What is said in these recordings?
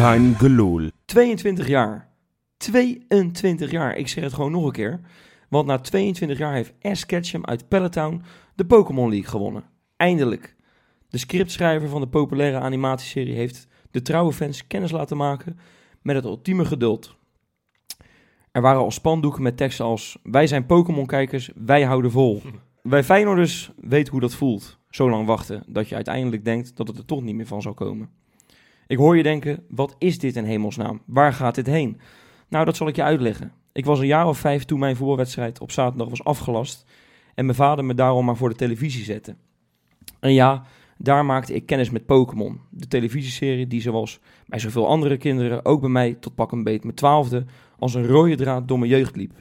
Kein gelul. 22 jaar. 22 jaar. Ik zeg het gewoon nog een keer. Want na 22 jaar heeft Ash Ketchum uit Peloton de Pokémon League gewonnen. Eindelijk. De scriptschrijver van de populaire animatieserie heeft de trouwe fans kennis laten maken met het ultieme geduld. Er waren al spandoeken met teksten als Wij zijn Pokémon-kijkers, wij houden vol. Wij Feyenoorders weten hoe dat voelt. Zo lang wachten dat je uiteindelijk denkt dat het er toch niet meer van zal komen. Ik hoor je denken, wat is dit in hemelsnaam? Waar gaat dit heen? Nou, dat zal ik je uitleggen. Ik was een jaar of vijf toen mijn voetbalwedstrijd op zaterdag was afgelast en mijn vader me daarom maar voor de televisie zette. En ja, daar maakte ik kennis met Pokémon, de televisieserie die zoals bij zoveel andere kinderen ook bij mij tot pak een beet mijn twaalfde als een rode draad door mijn jeugd liep.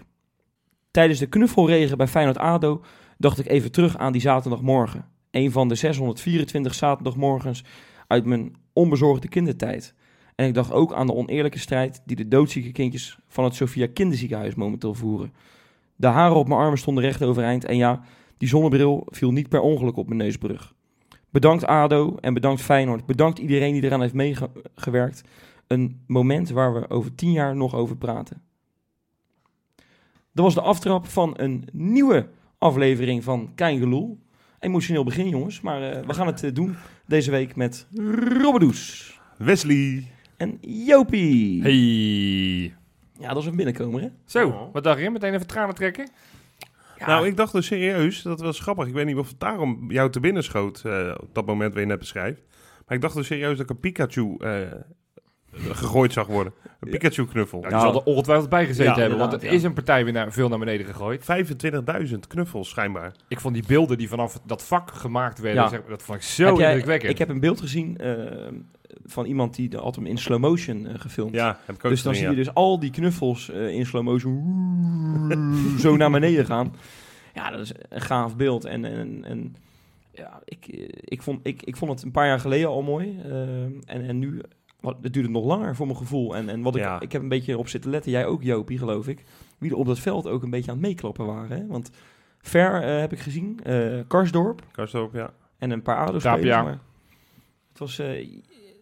Tijdens de knuffelregen bij Feyenoord-ADO dacht ik even terug aan die zaterdagmorgen. Een van de 624 zaterdagmorgens uit mijn onbezorgde kindertijd. En ik dacht ook aan de oneerlijke strijd die de doodzieke kindjes van het Sophia Kinderziekenhuis momenteel voeren. De haren op mijn armen stonden recht overeind en ja, die zonnebril viel niet per ongeluk op mijn neusbrug. Bedankt ADO en bedankt Feyenoord. Bedankt iedereen die eraan heeft meegewerkt. Een moment waar we over tien jaar nog over praten. Dat was de aftrap van een nieuwe aflevering van Kein Geloel. Emotioneel begin jongens, maar eh, we gaan het eh, doen deze week met Robbedoes Wesley. en Jopie. Hey. Ja, dat is een binnenkomer hè? Zo, wat dacht je? Meteen even tranen trekken? Ja, Nou, ik dacht dus serieus, dat was grappig. Ik weet niet of het daarom jou te binnen schoot, eh, op dat moment waar je net beschrijft. Maar ik dacht dus serieus dat ik een Pikachu eh, gegooid zag worden. Een Pikachu-knuffel. Nou, die zal er ongetwijfeld bij gezeten Ja, hebben, want het inderdaad, is een partij weer naar, veel naar beneden gegooid. 25.000 knuffels schijnbaar. Ik vond die beelden die vanaf dat vak gemaakt werden, Ja. zeg, dat vond ik zo Heb jij- indrukwekkend. Ik heb een beeld gezien eh, van iemand die de altijd in slow motion eh, gefilmd. Ja, heb ik ook dus dan gezien, zie je ja. dus al die knuffels eh, in slow motion zo naar beneden gaan. Ja, dat is een gaaf beeld. En, en, en ja, ik, eh, ik, vond, ik, ik vond het een paar jaar geleden al mooi. eh, en, en nu, wat, het duurde nog langer voor mijn gevoel. En, en wat ik, Ja. ik heb een beetje op zitten letten, jij ook Jopie geloof ik. Wie er op dat veld ook een beetje aan het meeklappen waren. Hè? Want Ver eh, heb ik gezien, eh, Karsdorp Karsdorp, ja. en een paar. Tapia. Maar het was, eh,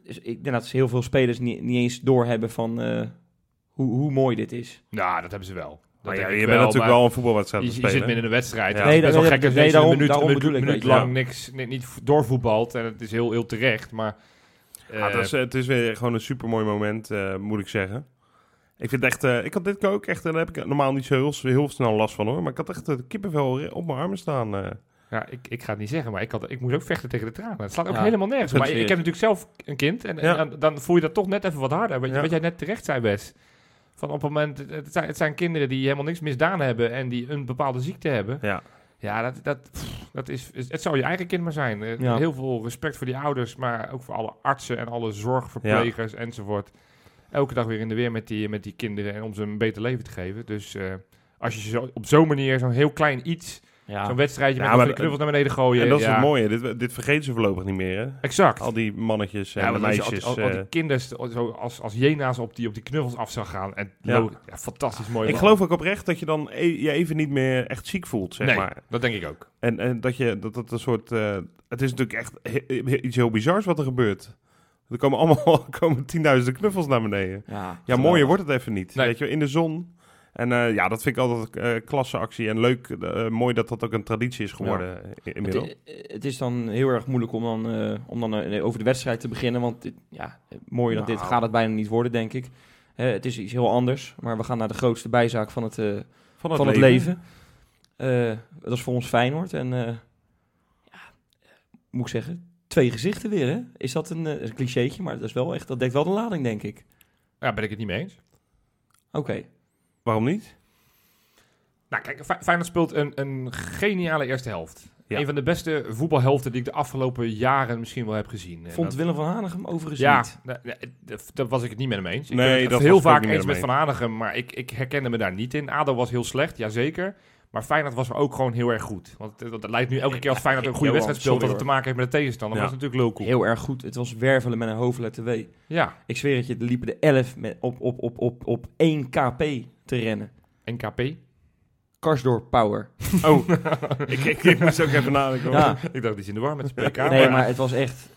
dus ik denk dat heel veel spelers niet, niet eens doorhebben van eh, hoe, hoe mooi dit is. Nou, dat hebben ze wel. Dat ja, je bent natuurlijk wel een voetbalwedstrijd Je, je spelen. zit midden in een wedstrijd. Ja. Het is Nee, dat- wel gek nee, daarom- een minuut, daarom een bedoel minuut, ik, minuut lang niks, ni- niet doorvoetbalt. En het is heel, heel terecht, maar... eh, Ja, het, is, het is weer gewoon een supermooi moment, eh, moet ik zeggen. Ik vind echt, eh, ik had dit ook echt, en daar heb ik normaal niet zo heel, heel snel last van hoor. Maar ik had echt de kippenvel op mijn armen staan. eh. Ja, ik, ik ga het niet zeggen, maar ik, had, ik moest ook vechten tegen de tranen. Het slaat ook Ja, helemaal nergens. Maar ik, heb natuurlijk zelf een kind en, Ja. dan, dan voel je dat toch net even wat harder. Wat, je- Ja. wat jij net terecht zei, Wes. Van op het moment, het zijn, het zijn kinderen die helemaal niks misdaan hebben en die een bepaalde ziekte hebben. Ja. Ja, dat, dat, pff, dat is, het zou je eigen kind maar zijn. Eh, Ja. Heel veel respect voor die ouders, maar ook voor alle artsen en alle zorgverplegers enzovoort. Elke dag weer in de weer met die, met die kinderen en om ze een beter leven te geven. Dus eh, als je zo, op zo'n manier zo'n heel klein iets, Ja, zo'n wedstrijdje Ja, met maar van die knuffels naar beneden gooien. en dat is ja, het mooie, dit, dit vergeten ze voorlopig niet meer hè. Exact. Al die mannetjes en Ja, de meisjes. Al, al, al die eh. kinderen zo als, als jena's op die, op die knuffels af zou gaan. En Ja. lo- ja, fantastisch mooi. ik man. geloof ook oprecht dat je dan e- je even niet meer echt ziek voelt, zeg nee, maar. dat denk ik ook. En, en dat je, dat het een soort, eh, het is natuurlijk echt he- he- iets heel bizars wat er gebeurt. Er komen allemaal komen tienduizenden knuffels naar beneden. ja, Ja, mooier wordt het even niet. Nee. Weet je, in de zon. En eh, ja, dat vind ik altijd een klasse actie. En leuk, eh, mooi dat dat ook een traditie is geworden eh, in- inmiddels. Het, is dan heel erg moeilijk om dan, eh, om dan eh, over de wedstrijd te beginnen. Want dit, ja, mooier dan dit Nou. gaat het bijna niet worden, denk ik. Eh, het is iets heel anders. Maar we gaan naar de grootste bijzaak van het, eh, Van het, van het leven. Eh, dat is voor ons Feyenoord. En eh, ja, moet ik zeggen, twee gezichten weer. Hè? Is dat een, eh, een clichétje? Maar dat, is wel echt, dat dekt wel de lading, denk ik. Ja, ben ik het niet mee eens. Oké. Waarom niet? Nou, kijk, Fe- Feyenoord speelt een, een geniale eerste helft. Ja. Een van de beste voetbalhelften die ik de afgelopen jaren misschien wel heb gezien. En Vond dat- Willem van Hanegem overigens ja, niet. dat- daar was ik het niet met hem eens. Ik Nee, ben het dat heel was vaak eens met Van Hanegem, maar ik, ik herkende me daar niet in. ADO was heel slecht, jazeker. Maar Feyenoord was ook gewoon heel erg goed. Want het lijkt nu elke keer als Feyenoord een goede Johan, wedstrijd speelt... dat het te maken heeft met de tegenstander. Ja. Maar dat is natuurlijk lulkoek. Heel erg goed. Het was wervelen met een hoofdletter W. Ja, Ik zweer het je, er liepen de 11 met, op, op, op, op, op 1 kp te rennen. NKP. Karsdorp Power. Oh, ik, ik, ik moest ook even nadenken. hoor. Ja, ik dacht, die is in de war met zijn PK. nee, maar- het was echt...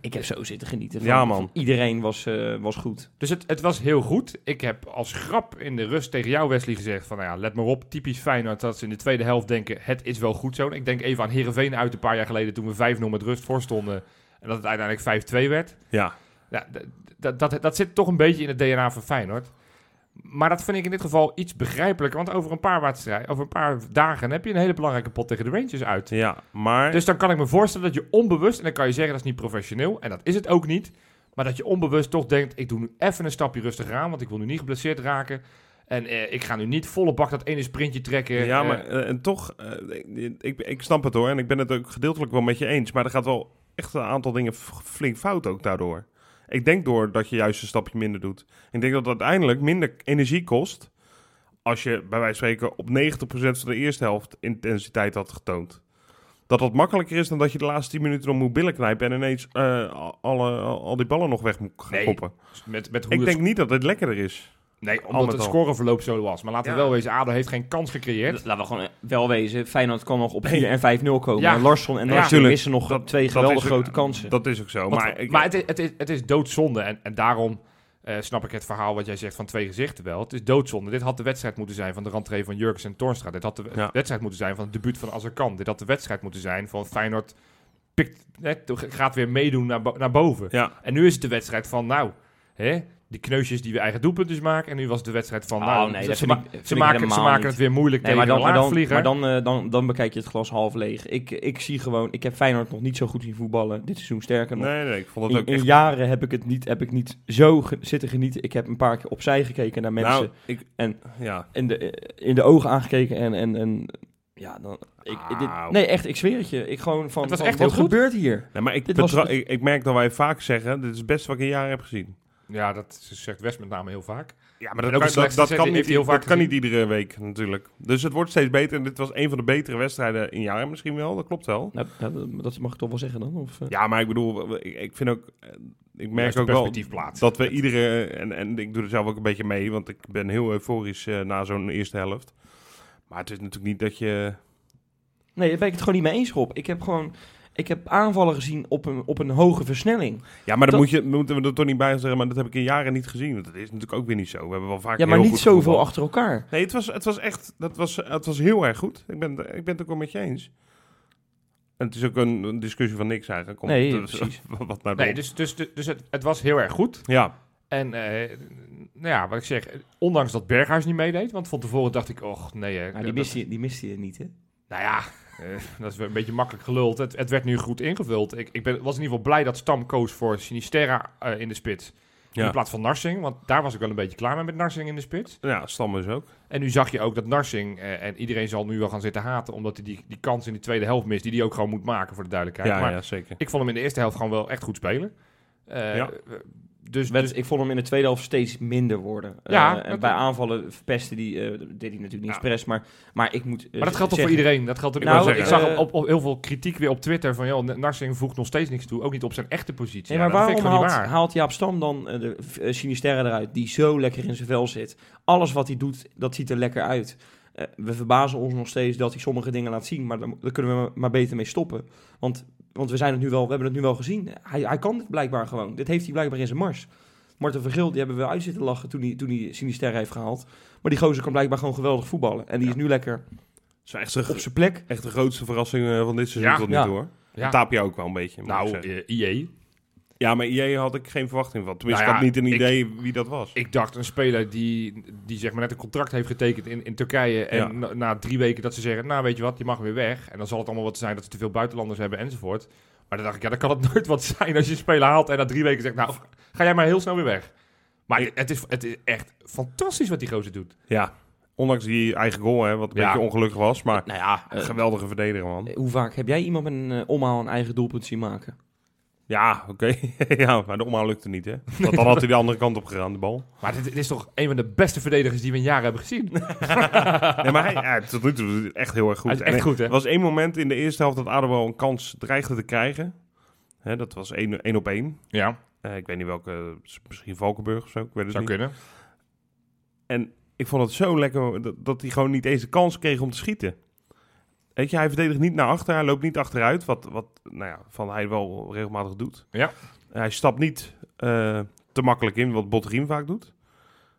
Ik heb zo zitten genieten. Van, Ja, man. iedereen was, eh, was goed. Dus het, het was heel goed. Ik heb als grap in de rust tegen jou, Wesley, gezegd van... Nou ja, let maar op, typisch Feyenoord dat ze in de tweede helft denken... het is wel goed zo. Ik denk even aan Heerenveen uit een paar jaar geleden... toen we 5-0 met rust voor stonden... en dat het uiteindelijk 5-2 werd. Ja, Ja, d- d- dat, dat zit toch een beetje in het DNA van Feyenoord. Maar dat vind ik in dit geval iets begrijpelijker. Want over een paar wedstrijden, over een paar dagen heb je een hele belangrijke pot tegen de Rangers uit. ja, maar... Dus dan kan ik me voorstellen dat je onbewust, en dan kan je zeggen dat is niet professioneel, en dat is het ook niet. Maar dat je onbewust toch denkt, ik doe nu even een stapje rustiger aan, want ik wil nu niet geblesseerd raken. En eh, ik ga nu niet volle bak dat ene sprintje trekken. ja, Eh, maar eh, en toch, eh, ik, ik, snap het hoor. En ik ben het ook gedeeltelijk wel met je eens. Maar er gaat wel echt een aantal dingen flink fout ook daardoor. Ik denk door dat je juist een stapje minder doet. Ik denk dat het uiteindelijk minder energie kost... als je bij wijze van spreken op 90% van de eerste helft intensiteit had getoond. Dat dat makkelijker is dan dat je de laatste 10 minuten om moet billen knijpen... en ineens eh, alle, al die ballen nog weg moet gaan Nee, koppen. met, met hoe Ik denk niet dat het lekkerder is. Nee, omdat het al. scoreverloop zo was. Maar laten we Ja. wel wezen, ADO heeft geen kans gecreëerd. Laten we gewoon eh, wel wezen. Feyenoord kan nog op 4 Nee. en 5-0 komen. Ja. En Larsson en. Larsson missen nog Dat- twee dat geweldig is- grote kansen. Dat is ook zo. Want- maar ik, maar het, is, het, is, het is doodzonde. En, en daarom eh, snap ik het verhaal wat jij zegt van twee gezichten wel. Het is doodzonde. Dit had de wedstrijd moeten zijn van de rentree van Jurgens en Toornstra. Dit had de Ja. wedstrijd moeten zijn van het debuut van Azarkan. Dit had de wedstrijd moeten zijn van Feyenoord pikt, net, gaat weer meedoen naar, bo- naar boven. ja, En nu is het de wedstrijd van, nou, hè, die kneusjes die we eigen doelpuntjes maken. En nu was het de wedstrijd van, Oh, nou, nee, ze, dat ze, vind ma- ik- vind ze ik maken, ze maken niet. het weer moeilijk Nee, tegen maar dan, een maar, dan, laagvlieger. maar dan, eh, dan, dan bekijk je het glas half leeg. Ik, ik zie gewoon, ik heb Feyenoord nog niet zo goed zien voetballen. Dit seizoen sterker nog. nee, nee, ik vond het In, ook in echt... jaren heb ik het niet, heb ik niet zo ge- zitten genieten. Ik heb een paar keer opzij gekeken naar mensen. Nou, ik, en- ja, in, de, in de ogen aangekeken en, en, en ja, dan, ik, dit, nee, echt, ik zweer het je. Ik gewoon van, Het was van, echt wat goed. gebeurt hier? nee, maar ik, Dit was- betra- ik, ik merk dat wij vaak zeggen, dit is het beste wat ik in jaren heb gezien. Ja, dat zegt West met name heel vaak. Ja, maar dat, ook kan, dat, dat niet, hij heel vaak dat kan niet iedere week natuurlijk. Dus het wordt steeds beter en dit was een van de betere wedstrijden in jaren misschien wel, dat klopt wel. Dat mag ik toch wel zeggen dan? Of, eh? Ja, maar ik bedoel, ik, ik vind ook, eh, ik merk ook wel plaatsen. dat we iedere, en, en ik doe er zelf ook een beetje mee, want ik ben heel euforisch eh, na zo'n eerste helft. Maar het is natuurlijk niet dat je, Nee, daar ben ik het gewoon niet mee eens, Rob. Ik heb gewoon... Ik heb aanvallen gezien op een, op een hoge versnelling. ja, maar dan Dat- moet je, moeten we er toch niet bij zeggen, maar dat heb ik in jaren niet gezien. Want dat is natuurlijk ook weer niet zo. We hebben wel vaak Ja, maar heel niet goed zoveel achter elkaar. Nee, het was, het was echt, dat was, het was heel erg goed. Ik ben, ik ben het ook wel met je eens. En het is ook een, een discussie van niks eigenlijk. Komt Nee, het- precies. Wat nou Nee, dus, dus, dus, dus het, het was heel erg goed. Ja, En eh, nou ja, wat ik zeg, ondanks dat Berghuis niet meedeed, want van tevoren dacht ik, och nee. hè, Maar die dat- miste, je, die miste je niet, hè? Nou ja, eh, dat is een beetje makkelijk geluld. Het, het werd nu goed ingevuld. Ik, ik ben, was in ieder geval blij dat Stam koos voor Sinisterra eh, in de spits. Ja. In plaats van Narsing, want daar was ik wel een beetje klaar mee met Narsing in de spits. ja Stam is ook. En nu zag je ook dat Narsing, eh, en iedereen zal nu wel gaan zitten haten, omdat hij die, die kans in de tweede helft mist, die hij ook gewoon moet maken voor de duidelijkheid. Ja, maar ja, zeker. ik vond hem in de eerste helft gewoon wel echt goed spelen. Eh, Ja. Dus, dus ik vond hem in de tweede helft steeds minder worden. Ja, Eh, en bij aanvallen verpestte die, eh, deed hij natuurlijk niet Ja. expres, maar, maar ik moet... maar dat geldt toch voor iedereen? Dat geldt toch Nou, ik, ik zag op, op heel veel kritiek weer op Twitter van, joh, Narsing voegt nog steeds niks toe. Ook niet op zijn echte positie. Nee, Ja, maar waarom haalt, niet waar. haalt Jaap Stam dan de uh, Sinisterra eruit, die zo lekker in zijn vel zit? Alles wat hij doet, dat ziet er lekker uit. Eh, we verbazen ons nog steeds dat hij sommige dingen laat zien, maar daar, daar kunnen we maar beter mee stoppen. Want, want we, zijn het nu wel, we hebben het nu wel gezien. Hij, hij kan dit blijkbaar gewoon. Dit heeft hij blijkbaar in zijn mars. Marten Vergil, die hebben we uit zitten lachen toen hij, toen hij Sinisterra heeft gehaald. Maar die gozer kan blijkbaar gewoon geweldig voetballen. En die is nu lekker is echt, de- op zijn plek. echt de grootste verrassing eh, van dit seizoen Ja. tot nu Ja. toe hoor. Ja. Tapia ook wel een beetje. Nou, IE. Ja, maar IE had ik geen verwachting van. Tenminste, Nou ik had niet een ik- idee wie dat was. Ik dacht een speler die, die zeg maar net een contract heeft getekend in, in Turkije. En Ja. na, na drie weken dat ze zeggen, nou weet je wat, je mag weer weg. En dan zal het allemaal wat zijn dat ze te veel buitenlanders hebben enzovoort. Maar dan dacht ik, ja, dan kan het nooit wat zijn als je een speler haalt en na drie weken zegt, nou ga jij maar heel snel weer weg. Maar het is, het is echt fantastisch wat die gozer doet. Ja, Ondanks die eigen goal, hè, wat een Ja. beetje ongelukkig was. Maar nou ja, een eh, geweldige verdediger, man. hoe vaak heb jij iemand met een eh, omhaal een eigen doelpunt zien maken? Ja, oké. ja, maar de omhaal lukte niet, hè. Want dan had hij de andere kant op gegaan, de bal. Maar dit, dit is toch een van de beste verdedigers die we in jaren hebben gezien. Nee, maar hij, ja, tot nu toe hij echt heel erg goed. Hij is En echt goed, hè? Er was één moment in de eerste helft dat ADO wel een kans dreigde te krijgen. Hè, dat was één, één op één. Ja, Eh, ik weet niet welke, misschien Valkenburg of zo, ik weet het zou niet. kunnen. En ik vond het zo lekker dat, dat hij gewoon niet eens de kans kreeg om te schieten. Weet je, hij verdedigt niet naar achter, hij loopt niet achteruit, wat, wat nou ja, van hij wel regelmatig doet. Ja. Hij stapt niet eh, te makkelijk in, wat Botterien vaak doet.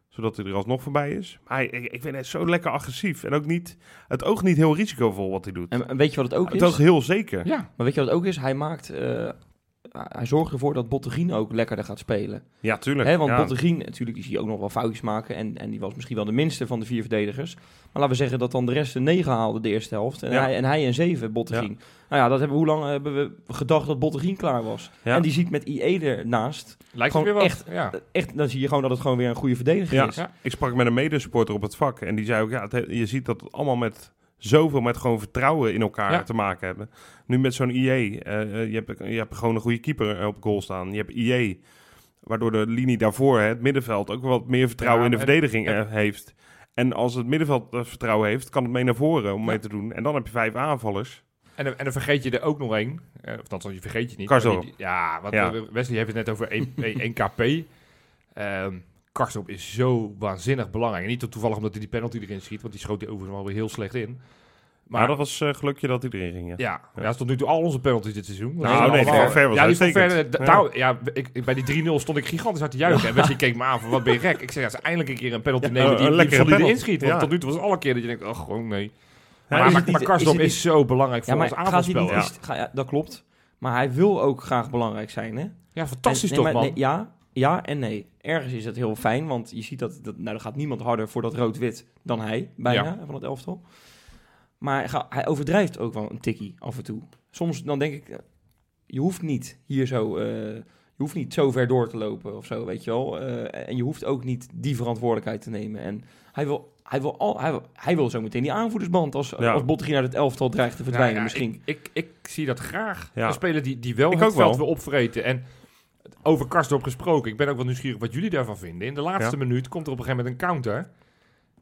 Zodat hij er alsnog voorbij is. Maar hij, ik, ik vind het zo lekker agressief. En ook niet, het oog niet heel risicovol wat hij doet. En, weet je wat het ook het is? oog heel zeker. Ja, Maar weet je wat het ook is? Hij maakt... eh, hij zorgt ervoor dat Bottegien ook lekkerder gaat spelen. Ja, tuurlijk. Hè, want ja. Bottegien, natuurlijk, die zie je ook nog wel foutjes maken. En, en die was misschien wel de minste van de vier verdedigers. Maar laten we zeggen dat dan de rest een 9 haalde de eerste helft. En, Ja. hij, en hij een 7, Bottegien. Nou ja, dat hebben, we- hoe lang hebben we gedacht dat Bottegien klaar was? Ja. En die ziet met IE ernaast. lijkt Gewoon het weer wat. echt- Ja. Echt, dan zie je gewoon dat het gewoon weer een goede verdediger Ja. is. Ja. Ik sprak met een medesupporter op het vak en die zei ook, ja, het je ziet dat het allemaal met zoveel met gewoon vertrouwen in elkaar Ja. te maken hebben. Nu met zo'n IE, eh, eh, je, hebt, je hebt gewoon een goede keeper eh, op goal staan. Je hebt IE, waardoor de linie daarvoor, hè, het middenveld, ook wat meer vertrouwen Ja, in de verdediging ja. heeft. En als het middenveld vertrouwen heeft, kan het mee naar voren om mee te doen. En dan heb je vijf aanvallers. En, dan- en dan vergeet je er ook nog één. Of dan je vergeet je niet. Die- Ja, want Wesley heeft het net over 1, 1 Karsdorp is zo waanzinnig belangrijk. En niet toevallig omdat hij die penalty erin schiet, want die schoot hij overigens wel weer heel slecht in. Maar Maar dat was eh, gelukje dat hij erin ging. Ja. ja, ja. tot nu toe al onze penalties dit seizoen. Nou, nee, ver- ver was ja, die stond uitstekend. verder. Ja. Nou, ja, ik, ik- bij die 3-0 stond ik gigantisch hard te juichen. En Wesley keek me aan van, wat ben je gek? Ik zei, ja, ze eindelijk een keer een penalty nemen een die, die, die, die erin schiet. Want Ja. tot nu toe was het alle keer dat je denkt, oh, gewoon nee. Ja, Maar, maar, Karsdorp is zo belangrijk voor ons aanvalspel. Ja. dat klopt. Maar hij wil ook graag belangrijk zijn, hè? ja, fantastisch En- nee, toch, man? nee, ja, ja en nee. Ergens is het heel fijn, want je ziet dat, dat nou, er gaat niemand harder voor dat rood-wit dan hij, bijna, Ja. van het elftal. Maar hij, overdrijft ook wel een tikkie af en toe. Soms dan denk ik, eh, je hoeft niet hier zo, eh, je hoeft niet zo ver door te lopen of zo, weet je wel. Eh, en je hoeft ook niet die verantwoordelijkheid te nemen. En hij wil, hij wil, al, hij wil, hij wil zo meteen die aanvoerdersband als, Ja. als Bottegien uit het elftal dreigt te verdwijnen ja, misschien. Ik, ik, ik zie dat graag. Ja. Een speler die, die wel Ik het ook veld wel. wil opvreten. En over Karsdorp gesproken, ik ben ook wel nieuwsgierig wat jullie daarvan vinden. In de laatste minuut komt er op een gegeven moment een counter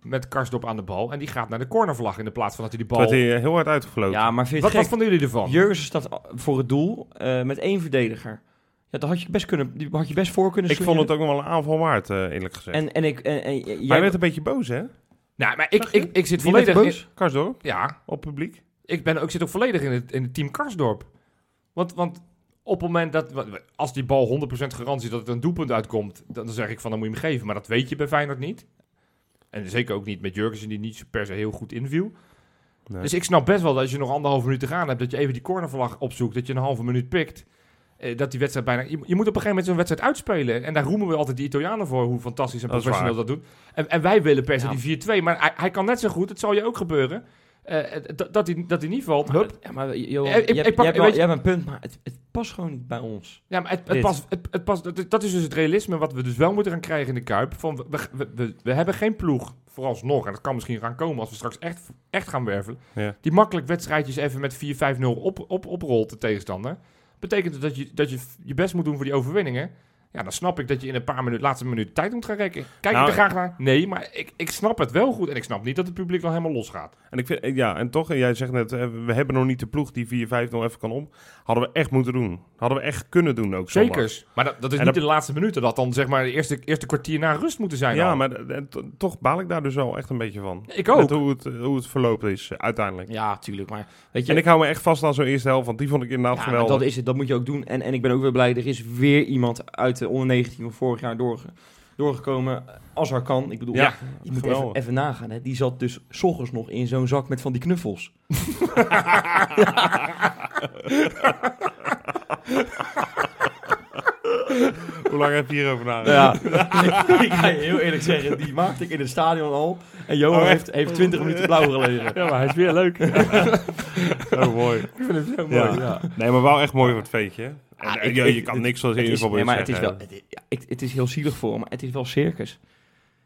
met Karsdorp aan de bal. En die gaat naar de cornervlag in de plaats van dat hij die bal... werd hij heel hard uitgefloten. Ja, maar Wat, wat vonden jullie ervan? Jurgensen staat voor het doel eh, met één verdediger. Ja, dat had je best kunnen, die had je best voor kunnen ik vond het ook nog wel een aanval waard, eh, eerlijk gezegd. En, en ik, en, en, Maar jij werd een beetje boos, hè? Nou, maar ik, ik, ik zit volledig... boos? Karsdorp, in- ja, op publiek. ik, ben, ik zit ook volledig in het, in het team Karsdorp. Want, want op het moment dat... Als die bal 100% garantie is dat er een doelpunt uitkomt... Dan, zeg ik van, dan moet je hem geven. Maar dat weet je bij Feyenoord niet. En zeker ook niet met Jurgensen, die niet per se heel goed inviel. Nee. Dus ik snap best wel dat als je nog anderhalf minuut te gaan hebt... dat je even die cornervlag opzoekt, dat je een halve minuut pikt... eh, dat die wedstrijd bijna... Je, je moet op een gegeven moment zo'n wedstrijd uitspelen. En daar roemen we altijd die Italianen voor, hoe fantastisch en Dat professioneel dat waar. doen. En, en wij willen per se Ja. die 4-2. Maar hij, hij kan net zo goed, het zal je ook gebeuren... eh, dat, dat, hij, dat hij niet valt. Hup. Ja, maar Eh, je, hebt, pak- je, hebt wel- weet je- je hebt een punt, maar het, het past gewoon niet bij ons. Ja, maar het, het past, het, het past, dat, dat is dus het realisme wat we dus wel moeten gaan krijgen in de Kuip. Van, we, we, we, we hebben geen ploeg, vooralsnog, en dat kan misschien gaan komen als we straks echt, echt gaan wervelen. Ja. Die makkelijk wedstrijdjes even met 4-5-0 op, op, oprolt, de tegenstander. Betekent dat je, dat je je best moet doen voor die overwinningen. Ja, dan snap ik dat je in een paar minuten, laatste minuut tijd moet gaan rekken. Kijk Nou, ik er graag naar? Nee, maar ik, ik snap het wel goed. En ik snap niet dat het publiek dan helemaal losgaat. En ik vind, eh, ja, en toch, en jij zegt net, eh, we hebben nog niet de ploeg die 4-5-0 even kan om. Hadden we echt moeten doen. Hadden we echt kunnen doen ook zondag. Zeker. Maar dat, dat is En niet dat- in de laatste minuten. Dat dan zeg maar de eerste, eerste kwartier na rust moeten zijn. Ja, al. maar eh, eh, to- toch baal ik daar dus wel echt een beetje van. Ik ook. Met hoe het, eh, hoe het verlopen is, eh, uiteindelijk. Ja, tuurlijk, maar weet je... En ik hou me echt vast aan zo'n eerste helft, want die vond ik inderdaad ja, geweldig. dat is het, dat moet je ook doen. En, en ik ben ook weer blij, er is weer iemand uit de onder 19 van vorig jaar doorge, doorgekomen. Als er kan. Ik bedoel, Ja, je moet even, even nagaan. Hè. Die zat dus s ochtends nog in zo'n zak met van die knuffels. Hoe lang heb je hierover nagedacht? Ja, ik ga je heel eerlijk zeggen, die maakte ik in het stadion al. En Johan Oh, heeft, heeft 20 minuten blauw gelegen. Ja, maar hij is weer leuk. Oh, mooi. Ik vind hem zo Ja. mooi. Ja. Nee, maar wel echt mooi voor het feestje. En, Ah, eh, ik- je, ik- kan het- niks zoals in Het ieder is, geval nee, zeggen. maar het is wel, het, is- ja, ik- het is heel zielig voor hem, maar het is wel circus.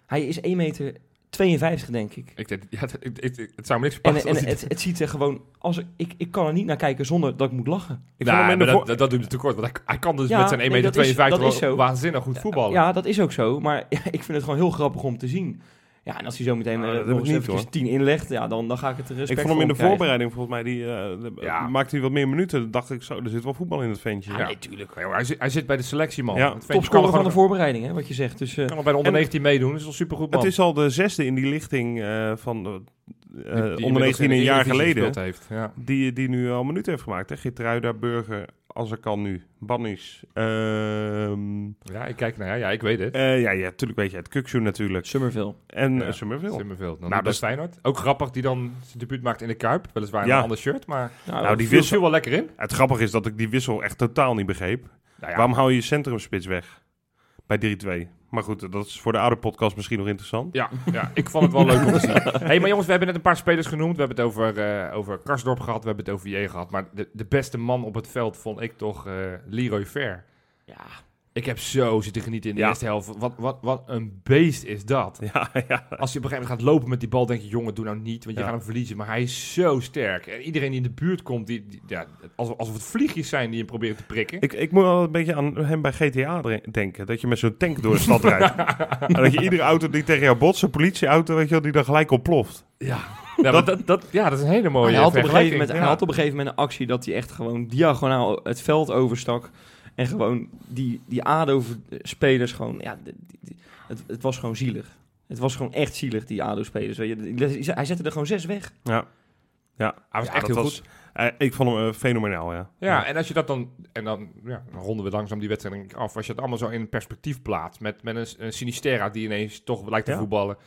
Hij is 1 meter 52, denk ik. Ik denk, ja, het, het, het- het zou me niks En, verbazen. en het, het ziet er gewoon... Als ik, ik, ik kan er niet naar kijken zonder dat ik moet lachen. Ik Nou, maar dat, voor- dat, dat doet hem tekort, want hij, hij kan dus Ja, met zijn 1,52 nee, meter dat is- dat is wel zo. waanzinnig goed voetballen. Ja, dat is ook zo. Maar ja, ik vind het gewoon heel grappig om te zien. Ja, en als hij zo meteen Nou, eh, dat nog heb ik eens niet, even 10 inlegt, ja, dan, dan ga ik het respect ik vond hem in de krijgen. voorbereiding volgens mij, die, eh, de- Ja. maakte hij wat meer minuten. Dan dacht ik zo, er zit wel voetbal in het ventje. Ja, Ja. nee, tuurlijk. Ja, hij, zit, hij zit bij de selectie, man. Ja. Topscorer van de voorbereiding, hè, wat je zegt. Dus eh, kan al bij de onder En- 19 meedoen, dat is wel supergoed, man. Het is al de zesde in die lichting eh, van eh, eh, Die- die onder inmiddels 19 in de een jaar geleden. Heeft. Ja. Die, die nu al minuten heeft gemaakt. Hè? Gitruida, Burger, als er kan nu. Bannies. Ehm ja, ik kijk naar, ja, ja, ik weet het. eh, ja, ja, natuurlijk weet je het. Kuksu natuurlijk. Summerville. En Ja. eh, Summerville. Simmerveld. Nou, Nou, dat is Feyenoord. Ook grappig, die dan zijn debuut maakt in de Kuip. Weliswaar in Ja. een ander shirt, maar Nou, Nou, die viel, wissel, wel lekker in. het grappige is dat ik die wissel echt totaal niet begreep. Nou ja, Waarom hou je je centrumspits weg? Bij 3-2. Maar goed, dat is voor de oude podcast misschien nog interessant. Ja, ja, ik vond het wel leuk om te zien. hey, maar jongens, we hebben net een paar spelers genoemd. We hebben het over, eh over Karsdorp gehad, we hebben het over J gehad. Maar de, de beste man op het veld vond ik toch eh Leroy Fair. ja, Ik heb zo zitten genieten in de Ja. eerste helft. Wat, wat, wat een beest is dat. Ja, ja. Als je op een gegeven moment gaat lopen met die bal, denk je, jongen, doe nou niet, want je Ja. gaat hem verliezen. Maar hij is zo sterk. En iedereen die in de buurt komt, die, die- ja, alsof, alsof het vliegjes zijn die hem proberen te prikken. Ik, ik moet wel een beetje aan hem bij GTA denken. Dat je met zo'n tank door de stad rijdt. en dat je iedere auto die tegen jou botst, een politieauto, weet je wel, die dan gelijk ontploft. Ja, ja, dat, dat, dat, ja, dat is een hele mooie hij, had op een gegeven vergelijking. moment, hij had op een gegeven moment een actie dat hij echt gewoon diagonaal het veld overstak. En gewoon die, die ADO-spelers gewoon... Ja, die- die- die- het, het was gewoon zielig. Het was gewoon echt zielig, die ADO-spelers. Weet je. Die- Hij zette er gewoon zes weg. Ja. Ja, Hij was Ja, echt heel was- goed. eh, ik vond hem eh, fenomenaal, ja. Ja, en als je dat dan... En dan, ja, dan ronden we langzaam die wedstrijd denk ik af. Als je het allemaal zo in perspectief plaatst... met, met een, een Sinistera die ineens toch lijkt te Ja. voetballen...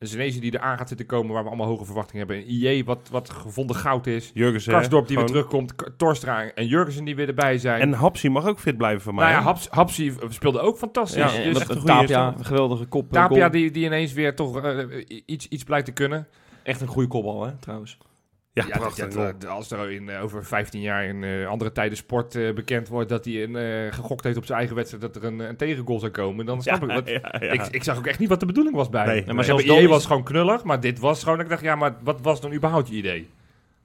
Een Zenezi die er aan gaat zitten komen... waar we allemaal hoge verwachtingen hebben. Een IE wat, wat gevonden goud is. Jurgensen. Karsdorp die weer terugkomt. Torstra en Jurgensen die weer erbij zijn. En Hapsi mag ook fit blijven van mij. nou ja? Haps, Hapsi speelde ook fantastisch. Ja, dus echt een Tapia, eerste. een geweldige kop. Tapia goal. die, die ineens weer toch eh, iets, iets blijkt te kunnen. Echt een goede kopbal, hè, trouwens. Ja, Ja, prachtig. dat- als er in, eh, over 15 jaar in eh, andere tijden sport eh, bekend wordt dat hij een, gegokt heeft op zijn eigen wedstrijd dat er een, een tegengoal zou komen, dan snap ik wat. ja. Ik, ik zag ook echt niet wat de bedoeling was bij. Nee, maar zelfs is- was gewoon knullig, maar dit was gewoon. Ik dacht, ja, maar wat was dan überhaupt je idee?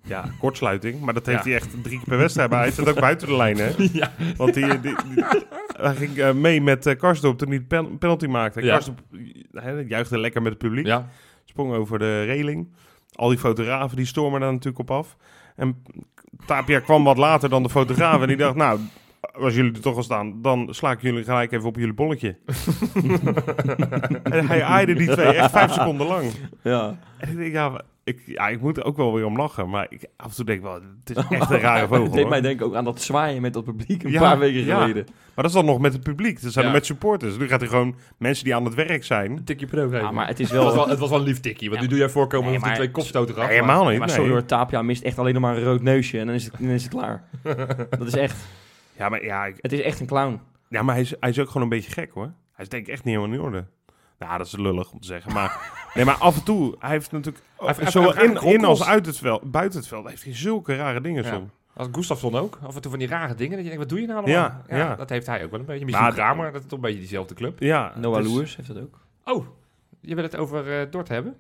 Ja, kortsluiting. Maar dat heeft hij echt drie keer per wedstrijd. Maar hij zit ook buiten de lijn, hè? Want die, die, die- hij ging mee met Karsdorp toen hij de pen- penalty maakte. Karsdorp juichte lekker met het publiek. Sprong over de reling. Al die fotografen die stormen daar natuurlijk op af. En Tapia kwam wat later dan de fotograaf. En die dacht, nou, als jullie er toch al staan, dan sla ik jullie gelijk even op jullie bolletje. en hij aaide die twee echt vijf seconden lang. Ja. En ik denk, ja, ik, ja, ik moet er ook wel weer om lachen. Maar ik, af en toe denk ik wel, het is echt een rare vogel. Het deed hoor. mij denken ook aan dat zwaaien met dat publiek een Ja, paar weken ja. geleden. Maar dat is dan nog met het publiek. Dat zijn Ja. er met supporters. Nu gaat hij gewoon mensen die aan het werk zijn. Tikje pro Ja, maar het is het, was wel... het was wel een lief tikkie, want Ja. nu doe jij voorkomen Nee, maar- twee kopstoten gaf. Nee, helemaal niet. maar nee. sorry hoor, Tapia mist echt alleen nog maar een rood neusje en dan is het, dan is het klaar. dat is echt... Ja, maar, ja, ik- Het is echt een clown. ja, maar hij, is, hij is ook gewoon een beetje gek hoor. Hij is denk ik echt niet helemaal in orde. Nou, dat is lullig om te zeggen. Maar, nee, maar af en toe, hij heeft natuurlijk... Hij heeft- hij zowel in, in als uit het veld, buiten het veld, heeft hij zulke rare dingen Ja. soms. Als Gustafsson ook. Af en toe van die rare dingen. Dat je denkt, wat doe je nou allemaal? Ja, ja. Dat heeft hij ook wel een beetje. Misschien Maar- Kramer, dat is toch een beetje diezelfde club. Ja, Noah dus- Lewis heeft dat ook. Oh, je wil het over eh Dort hebben?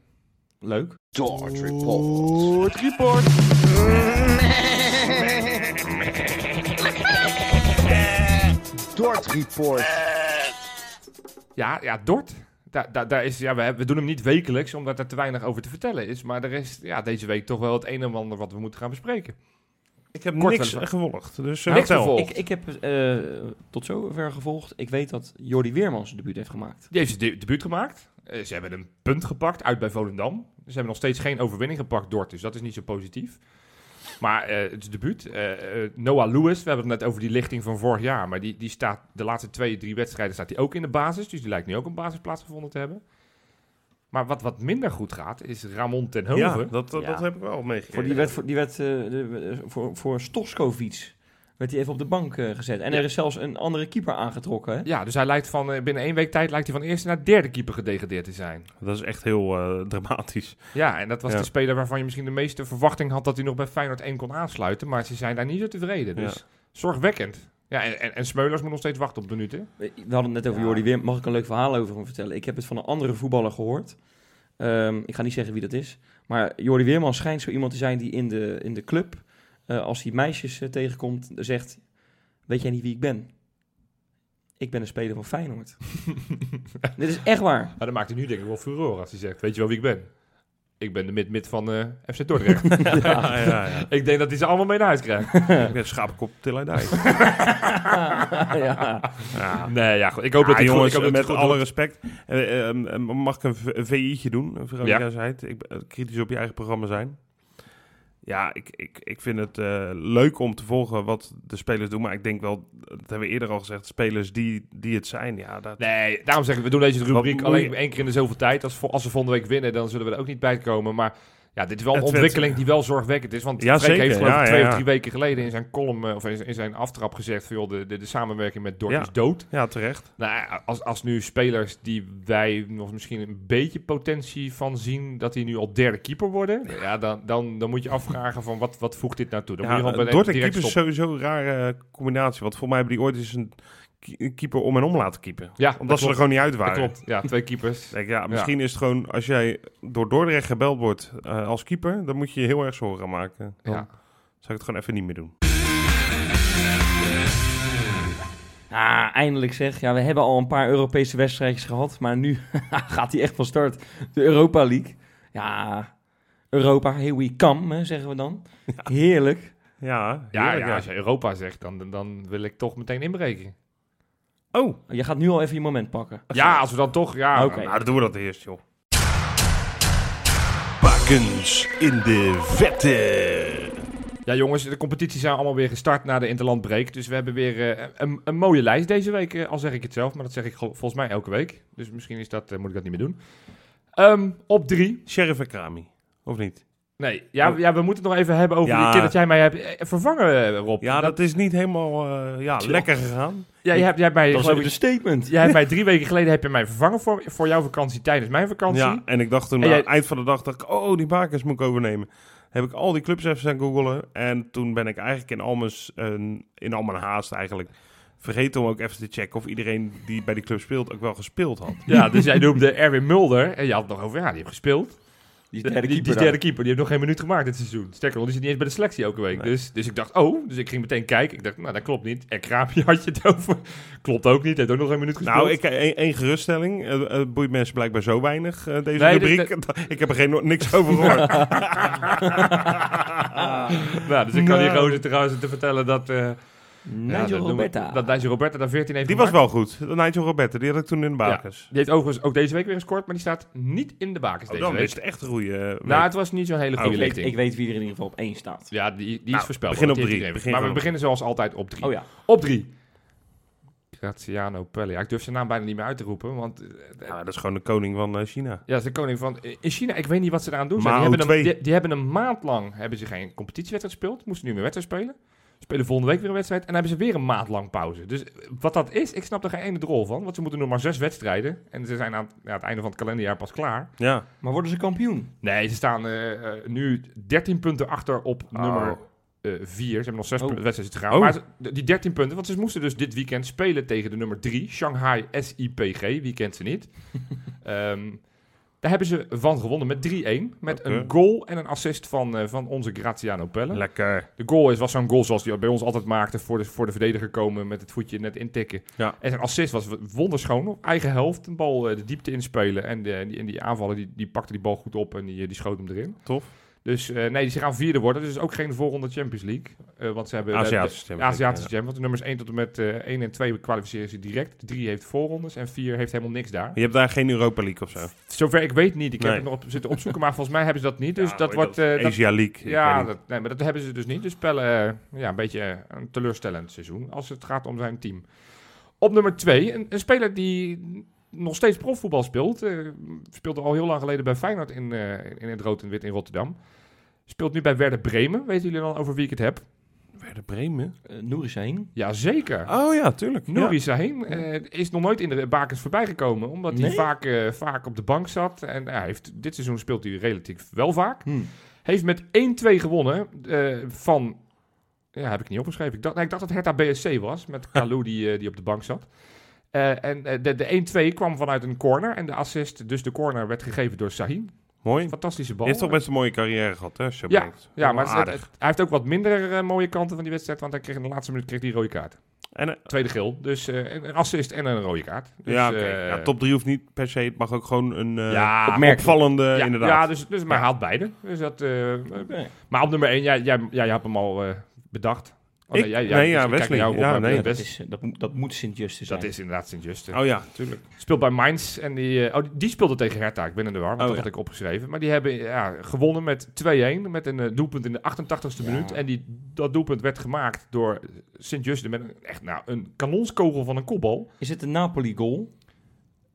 Leuk. Dort Report. Report. Dort Report. Ja, ja Dort. Daar, daar, daar is, ja, we, hebben- we doen hem niet wekelijks, omdat er te weinig over te vertellen is. Maar er is ja, deze week toch wel het een en ander wat we moeten gaan bespreken. Ik heb Kort niks wel. gevolgd. Dus uh, Niks gevolgd. Ik, ik heb eh, tot zover gevolgd. Ik weet dat Jordi Weermans zijn debuut heeft gemaakt. Die heeft zijn de- debuut gemaakt. Eh, ze hebben een punt gepakt uit bij Volendam. Ze hebben nog steeds geen overwinning gepakt, Dort. Dus dat is niet zo positief. Maar eh, het is debuut. Eh, eh, Noah Lewis, we hebben het net over die lichting van vorig jaar. Maar die, die staat de laatste twee, drie wedstrijden staat hij ook in de basis. Dus die lijkt nu ook een basisplaats gevonden te hebben. Maar wat, wat minder goed gaat, is Ramon ten Hoven. Ja, dat, dat, Ja. dat heb ik wel meegekregen. Voor, die werd, voor, die werd, de, voor, voor Stoskovic werd hij even op de bank eh, gezet. En Ja. er is zelfs een andere keeper aangetrokken. Hè? Ja, dus hij lijkt van eh, binnen één week tijd lijkt hij van eerste naar derde keeper gedegradeerd te zijn. Dat is echt heel eh, dramatisch. Ja, en dat was Ja. de speler waarvan je misschien de meeste verwachting had dat hij nog bij Feyenoord 1 kon aansluiten. Maar ze zijn daar niet zo tevreden. Dus Ja. zorgwekkend. Ja, en, en, en Smeulers moet nog steeds wachten op minuten. We hadden het net over Ja. Jordi Weermans. Mag ik een leuk verhaal over hem vertellen? Ik heb het van een andere voetballer gehoord. Ehm, ik ga niet zeggen wie dat is. Maar Jordi Weerman schijnt zo iemand te zijn die in de, in de club, eh, als hij meisjes eh, tegenkomt, zegt: Weet jij niet wie ik ben? Ik ben een speler van Feyenoord. Dit is echt waar. Maar dan maakt hij nu denk ik wel furore als hij zegt, weet je wel wie ik ben? Ik ben de mid-mid van eh, FC Dordrecht. ja, ja, ja. ik denk dat hij ze allemaal mee naar huis krijgt. Ik ben schaapkop till I die. ja. Ja. Nee, ja, goed. Ik hoop Ah, dat hij jongens, goed, ik hoop dat met alle doet. respect. mag ik een, een VI'tje doen? Veronica Ja. Ik ben kritisch op je eigen programma zijn. Ja, ik, ik, ik vind het eh, leuk om te volgen wat de spelers doen. Maar ik denk wel, dat hebben we eerder al gezegd, spelers die, die het zijn. Ja, dat, Nee, daarom zeg ik, we doen deze rubriek alleen één keer in de zoveel tijd. Als, als we volgende week winnen, dan zullen we er ook niet bij komen. Maar ja, dit is wel een ontwikkeling die wel zorgwekkend is. Want Ja, Freek heeft geloof ik Ja, twee ja, of drie weken geleden in zijn column, eh, of in, zijn aftrap gezegd... Van, joh, de, de, de samenwerking met Dort Ja. is dood. ja, terecht. Nou, als, als nu spelers die wij nog misschien een beetje potentie van zien... dat die nu al derde keeper worden... Ja, dan, dan, dan moet je afvragen van wat, wat voegt dit nou toe? Dan moet je bij Dort en keeper is sowieso een rare combinatie. Want voor mij hebben die ooit eens een keeper om en om laten keeper. Ja, Omdat ze er gewoon niet uit Dat waren. klopt. Ja, twee keepers. Denk, ja, misschien is het gewoon, als jij door Dordrecht gebeld wordt eh, als keeper, dan moet je je heel erg zorgen gaan maken. Dan Ja. zou ik het gewoon even niet meer doen. Ah, eindelijk zeg. Ja, we hebben al een paar Europese wedstrijdjes gehad. Maar nu gaat hij echt van start. De Europa League. Ja, Europa, here we come, zeggen we dan. Heerlijk. Ja, Ja, heerlijk, ja, als je Europa zegt, dan, dan wil ik toch meteen inbreken. Oh, Je gaat nu al even je moment pakken. Ja, als we dan toch... Ja, Oké. nou, dan doen we dat eerst, joh. Bakens in de vette. ja, jongens, de competities zijn allemaal weer gestart na de interlandbreak. Dus we hebben weer eh, een, een mooie lijst deze week, eh, al zeg ik het zelf. Maar dat zeg ik volgens mij elke week. Dus misschien is dat, eh, moet ik dat niet meer doen. Ehm, op drie. Sheriff en Krami, of niet? Nee, ja, Oh. ja, we moeten het nog even hebben over Ja. die keer dat jij mij hebt eh, vervangen, eh, Rob. Ja, dat is niet helemaal eh, ja, lekker gegaan. ja, jij, hebt, jij, hebt mij, Dat is geloof ook ik, een statement. jij hebt mij drie weken geleden heb je mij vervangen voor, voor jouw vakantie tijdens mijn vakantie. Ja, en ik dacht toen, En aan jij- het eind van de dag, dacht ik, oh, die bakens moet ik overnemen. Heb ik al die clubs even zijn googelen. En toen ben ik eigenlijk in al mijn, in al mijn haast eigenlijk vergeten om ook even te checken of iedereen die bij die club speelt ook wel gespeeld had. Ja, dus jij noemde Erwin Mulder. En je had het nog over, ja, die heeft gespeeld. Die Die, is derde die, keeper daar. derde keeper. Die heeft nog geen minuut gemaakt dit seizoen. Sterker nog, die zit niet eens bij de selectie elke week. Nee. Dus, dus ik dacht, oh. Dus ik ging meteen kijken. Ik dacht, nou, dat klopt niet. En Kraapje had je het over. Klopt ook niet. Heeft ook nog geen minuut gespeeld. Nou, ik één één geruststelling. Eh, Het boeit mensen blijkbaar zo weinig, eh, deze Nee, rubriek. ik heb er geen, niks over gehoord. nou, dus ik kan die Nou. roze trouwens te vertellen dat... Nigel ja, Roberta. Dat Nigel Roberta daar 14 heeft Die was wel goed. Nigel Roberta, die had ik toen in de bakens. Die heeft overigens ook deze week weer gescoord. Maar die staat niet in de bakens Oh, deze dan week. is het echt een goede eh, week. Nou, het was niet zo'n hele goede Oh, ik, weet, lichting. ik weet wie er in ieder geval op één staat. Ja, die, die is Nou, voorspeld. begin op drie. Begin maar we beginnen zoals altijd op drie. Oh ja. Op drie. Graziano Pelle. Ja, ik durf zijn naam bijna niet meer uit te roepen. Want eh, Ja, dat is gewoon de koning van eh, China. Ja, dat is de koning van... In China, ik weet niet wat ze eraan doen. Zijn. Die, hebben een, 2. die, die hebben een maand lang hebben ze geen competitiewedstrijd gespeeld. Moesten nu meer wedstrijd spelen. Spelen volgende week weer een wedstrijd. En dan hebben ze weer een maand lang pauze. Dus eh, wat dat is, ik snap er geen ene drol van. Want ze moeten nog maar zes wedstrijden. En ze zijn aan ja, het einde van het kalenderjaar pas klaar. Ja. Maar worden ze kampioen? Nee, ze staan eh, eh, nu 13 punten achter op nummer 4. ze hebben nog zes Oh. wedstrijden te gaan. Oh. Maar ze- die 13 punten, want ze moesten dus dit weekend spelen tegen de nummer 3, Shanghai SIPG. Wie kent ze niet? Ehm, daar hebben ze van gewonnen met 3-1. Met een goal en een assist van, eh, van onze Graziano Pelle. Lekker. De goal is, was zo'n goal zoals die bij ons altijd maakte. Voor de, voor de verdediger komen met het voetje net intikken. Ja. En zijn assist was wonderschoon. Op eigen helft. Een bal eh, de diepte inspelen. En, de, die, en die aanvaller die, die pakte die bal goed op en die, eh, die schoot hem erin. Tof. Dus eh, nee, ze gaan vierde worden. Dus ook geen voorronde Champions League. Eh, want ze hebben Aziatische Champions League, Aziatische Champions. Want de nummers 1 tot en met eh 1 en 2 kwalificeren ze direct. 3 heeft voorrondes en 4 heeft helemaal niks daar. Je hebt daar geen Europa League of zo. Zover ik weet niet. Ik heb het nog op zitten opzoeken, maar volgens mij hebben ze dat niet. Dus Ja, dat wordt... eh, dat- Asia League. ja, dat, nee, maar dat hebben ze dus niet. Dus Pelle, eh, ja, een beetje een teleurstellend seizoen als het gaat om zijn team. Op nummer 2, een, een speler die nog steeds profvoetbal speelt. eh, speelde al heel lang geleden bij Feyenoord in, eh, in het rood en wit in Rotterdam. Speelt nu bij Werder Bremen. Weten jullie dan over wie ik het heb? Werder Bremen? Uh, Nouri Sahin. Jazeker. Oh ja, tuurlijk. Nouri Ja. Sahin eh, is nog nooit in de bakens voorbij gekomen. Omdat hij vaak, eh, vaak op de bank zat. En hij heeft, dit seizoen speelt hij relatief wel vaak. Hm. Heeft met 1-2 gewonnen eh, van... Ja, heb ik niet opgeschreven. Ik dacht, nee, ik dacht dat Hertha BSC was, met Kalou die, eh, die op de bank zat. Eh, en eh, de, de 1-2 kwam vanuit een corner. En de assist, dus de corner, werd gegeven door Sahin. Mooi. Fantastische Hij bal. heeft toch best een mooie carrière gehad, hè? Ja. Ja, maar het- aardig. het- hij heeft ook wat minder eh, mooie kanten van die wedstrijd. Want hij kreeg in de laatste minuut kreeg hij een rode kaart. En, Tweede geel. Dus een assist en een rode kaart. Dus, ja, ja, top 3 hoeft niet per se. Het mag ook gewoon een ja, opvallende, ja, inderdaad. Ja, dus, dus maar hij haalt beide. Dus dat, maar op nummer 1, jij, jij, jij hebt hem al bedacht. Oh, Ik? jij, Nee, ja, Wesley. jou op, Ja, nee. dat, is, eh, dat, moet- dat moet Sint-Juste zijn. dat is inderdaad Sint-Juste. Oh ja, tuurlijk. Speelt bij Mainz en die, eh, oh, die- speelde tegen Hertha. Ik ben in de war, want Oh, dat ja. had ik opgeschreven. Maar die hebben ja, gewonnen met 2-1 met een eh, doelpunt in de 88ste Ja. minuut. En die, dat doelpunt werd gemaakt door Sint-Juste met een, echt nou, een kanonskogel van een kopbal. Is het een Napoli-goal?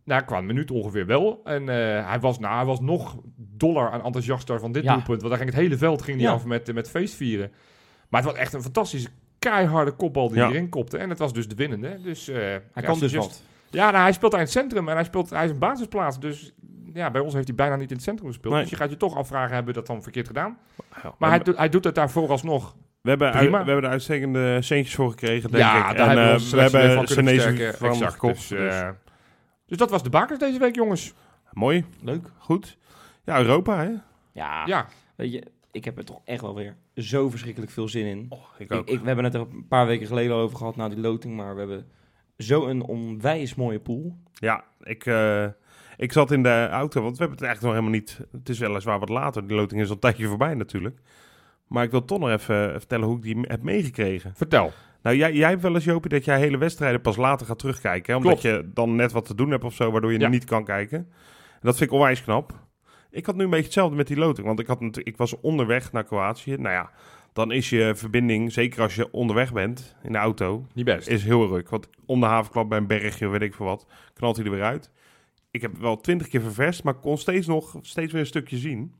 Nou, qua een minuut ongeveer wel. En hij, was, nou, hij was nog doller en enthousiaster van dit doelpunt. Want daar ging het hele veld ging die Ja. af met, eh, met feestvieren. Maar het was echt een fantastische, keiharde kopbal die Ja. erin kopte. En het was dus de winnende. Dus, eh, Hij ja, kan dus wat. Ja, nou, hij speelt daar in het centrum en hij, speelt, hij is een basisplaats. Dus ja, bij ons heeft hij bijna niet in het centrum gespeeld. Nee. Dus je gaat je toch afvragen, hebben we dat dan verkeerd gedaan? Ja, Maar hij, we, doet- hij doet het daar vooralsnog. we, hebben prima. we hebben er uitstekende centjes voor gekregen, denk ja, ik. daar hebben we eh, selectie weer van Exact. gekocht. Dus, dus eh, dus dat was de bakers deze week, jongens. Mooi, Leuk. goed. Ja, Europa, hè? Ja, Ja, weet je, ik heb er toch echt wel weer zo verschrikkelijk veel zin in. Ik Ik, ook. ik, we hebben het er een paar weken geleden al over gehad na die loting, maar we hebben zo een onwijs mooie pool. Ja, ik, eh, ik zat in de auto, want we hebben het eigenlijk nog helemaal niet... Het is weliswaar wat later, die loting is al een tijdje voorbij natuurlijk. Maar ik wil toch nog even vertellen hoe ik die heb meegekregen. vertel. Nou, jij, jij hebt wel eens, Jopie, dat jij hele wedstrijden pas later gaat terugkijken. Hè? Omdat Klopt. je dan net wat te doen hebt of zo, waardoor je Ja. niet kan kijken. En dat vind ik onwijs knap. Ik had nu een beetje hetzelfde met die loting. Want ik, had ik was onderweg naar Kroatië. Nou ja, dan is je verbinding, zeker als je onderweg bent in de auto, Niet best. is heel ruk. Want om de havenklap bij een bergje, weet ik veel wat, knalt hij er weer uit. Ik heb wel twintig keer ververst, maar kon steeds nog steeds weer een stukje zien.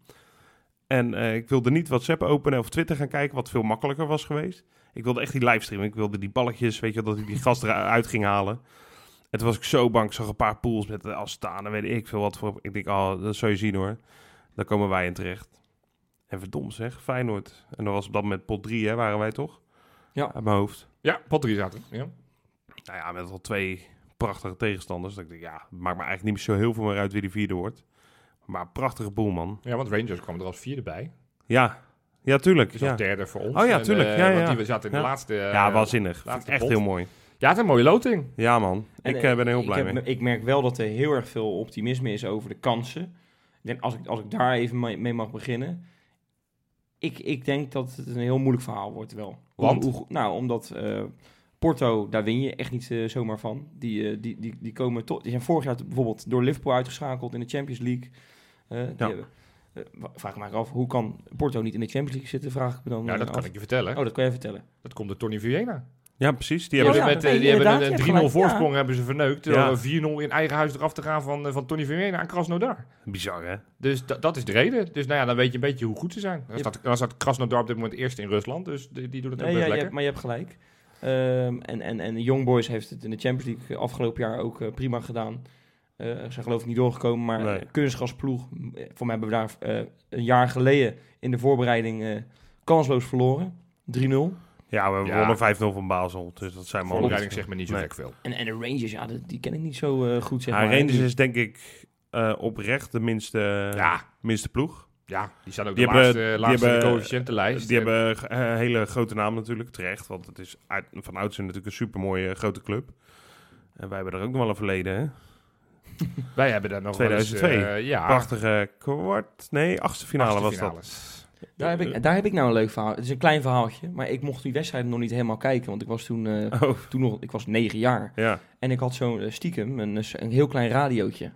En eh, ik wilde niet WhatsApp openen of Twitter gaan kijken, wat veel makkelijker was geweest. Ik wilde echt die livestream. Ik wilde die balletjes, weet je, dat ik die gast eruit ging halen. Toen was ik zo bang. Ik zag een paar pools met en weet ik veel wat voor. Ik denk, oh, dat zou je zien hoor. Daar komen wij in terecht. En verdom zeg, Feyenoord. En dat was op dat moment pot 3, hè, waren wij toch? Ja. Uit mijn hoofd. Ja, pot 3 zaten. Ja. Nou ja, met al twee prachtige tegenstanders. Dat ik denk, ja, het maakt me eigenlijk niet zo heel veel meer uit wie de vierde wordt. Maar prachtige boel, man. ja, want Rangers kwam er als vierde bij. Ja, ja tuurlijk. Dus Ja, derde voor ons. Oh ja, En, tuurlijk. eh, Ja, ja, Want die zaten in de laatste... ja waanzinnig. Laatste echt pot. heel mooi. Ja, het is een mooie loting. Ja, man. En, ik eh, ben er heel ik blij heb- mee. Ik merk wel dat er heel erg veel optimisme is over de kansen. Ik denk, als, ik, als ik daar even mee, mag beginnen. Ik, ik denk dat het een heel moeilijk verhaal wordt wel. Want? hoe- nou, omdat eh, Porto, daar win je echt niet eh, zomaar van. Die, die, die, die, komen tot, die zijn vorig jaar bijvoorbeeld door Liverpool uitgeschakeld in de Champions League. Eh, die Ja. hebben- vraag ik me af, hoe kan Porto niet in de Champions League zitten? Vraag ik me dan Ja, dat af. kan ik je vertellen. Oh, dat kan je vertellen. Dat komt door Tony Viena. Ja, precies. Die hebben ja, met, die hebben een je 3-0 hebt gelijk, voorsprong hebben ze verneukt. Ja. Door 4-0 in eigen huis eraf te gaan van, eh, van Tony Viena aan Krasnodar. Bizar, hè? Dus da- dat is de reden. Dus nou ja, dan weet je een beetje hoe goed ze zijn. Dan Je- staat, dan staat Krasnodar op dit moment eerst in Rusland. Dus die, die doet het ook Nee, best ja, je lekker. hebt- maar je hebt gelijk. Ehm, en, en, en Young Boys heeft het in de Champions League afgelopen jaar ook eh, prima gedaan. Eh ze zijn geloof ik niet doorgekomen, maar Nee. kunstgasploeg. Voor mij hebben we daar eh, een jaar geleden in de voorbereiding eh, kansloos verloren. 3-0. Ja, we Ja. wonnen 5-0 van Basel. Dus dat zijn maar Voorbereiding zegt me niet zo Nee. gek veel. En, en de Rangers, ja, die, ken ik niet zo eh, goed, zeg Ja, maar. Rangers is denk ik eh, oprecht de minste, Ja. minste ploeg. Ja, die staan ook Die de hebben- laatste, die laatste hebben- coëfficiëntenlijst. Die En hebben een hele grote naam natuurlijk, terecht. Want het is uit, van oudsher natuurlijk een supermooie grote club. En wij hebben er ook nog wel een verleden, hè? Wij hebben daar nog 2002. wel eens... eh, ja, Prachtige kwart, nee, achtste finale achtste was dat. Daar, heb ik, daar heb ik nou een leuk verhaal. Het is een klein verhaaltje, maar ik mocht die wedstrijd nog niet helemaal kijken. Want ik was toen, eh, Oh, toen nog, ik was negen jaar. ja. En ik had zo'n eh, stiekem een, een heel klein radiootje.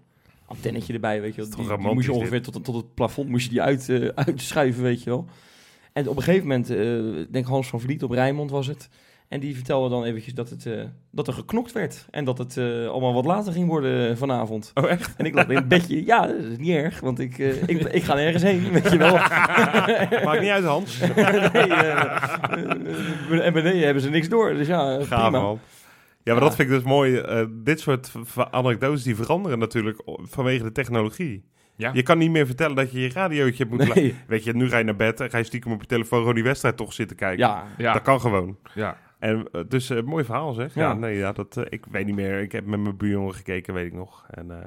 Antennetje erbij, weet je wel. Die, moest je ongeveer tot, tot het plafond moest je die uit, eh, uitschuiven, weet je wel. En op een gegeven moment, ik denk Hans van Vliet op Rijnmond was het. En die vertelde dan eventjes dat, het, eh, dat er geknokt werd. En dat het eh, allemaal wat later ging worden eh, vanavond. Oh, echt? En ik lag in het bedje. Ja, dat is niet erg, want ik, eh, ik, ik ga nergens heen, weet je wel. Maakt niet uit, Hans. nee, en beneden hebben ze niks door. Dus ja, Gaaf, prima. man. Ja, maar Ja. dat vind ik dus mooi. Eh, dit soort anekdotes die veranderen natuurlijk vanwege de technologie. Ja. Je kan niet meer vertellen dat je je radiootje moet... la- Nee. Weet je, nu ga je naar bed en ga je stiekem op je telefoon gewoon die wedstrijd toch zitten kijken. Ja, Ja, Dat kan gewoon. ja. En eh, dus eh, mooi verhaal zeg. Ja, Ja. nee, ja, dat, eh, ik weet niet meer. Ik heb met mijn buurjongen gekeken, weet ik nog. En, eh,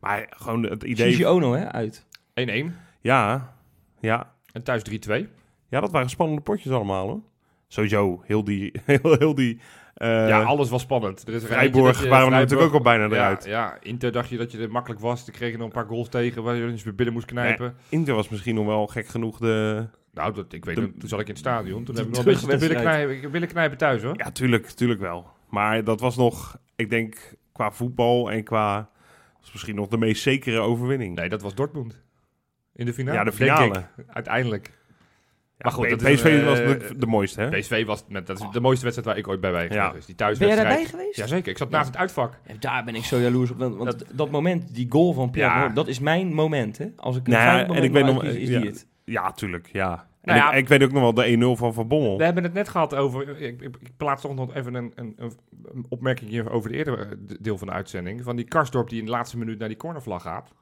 maar gewoon het idee... Gigi Ono, hè, uit. 1-1 Ja, ja, en thuis 3-2. ja, dat waren spannende potjes allemaal hoor. Sowieso, heel die... Heel, heel die eh, ja, alles was spannend. Er is Vrijborg je- waren we natuurlijk ook al bijna eruit. Ja, Inter dacht je dat je er makkelijk was. Kreeg je nog een paar goals tegen waar je eens weer binnen moest knijpen. Inter was misschien nog wel gek genoeg de... Nou, dat, ik weet De- toen zat ik in het stadion. Toen heb ik nog een beetje willen knijpen, willen thuis hoor. Ja, tuurlijk, tuurlijk wel. Maar dat was nog, ik denk, qua voetbal en qua... was misschien nog de meest zekere overwinning. Nee, dat was Dortmund. In de finale. ja, de denk finale. ik. Uiteindelijk. Ja, Maar goed, dat PSV een, was eh, de, de mooiste, hè? PSV was met, dat is de mooiste wedstrijd waar ik ooit bij ben Ja. geweest. Die Ben jij thuiswedstrijd. daarbij geweest? Jazeker, ik zat naast het uitvak. Ja, daar ben ik zo jaloers op. Want want dat, moment, die goal van Pierre, Ja. Noor, dat is mijn moment. Hè? Als ik een Nou ja, fijn en moment ik weet nog- is ja. die het. Ja, tuurlijk, ja. En Nou ja. ik, ik weet ook nog wel de 1-0 van Van Bommel. We hebben het net gehad over. Ik, ik, ik plaats toch nog even een, een, een- opmerking hier over het eerdere eh, deel van de uitzending. Van die Karsdorp die in de laatste minuut naar die cornervlag gaat.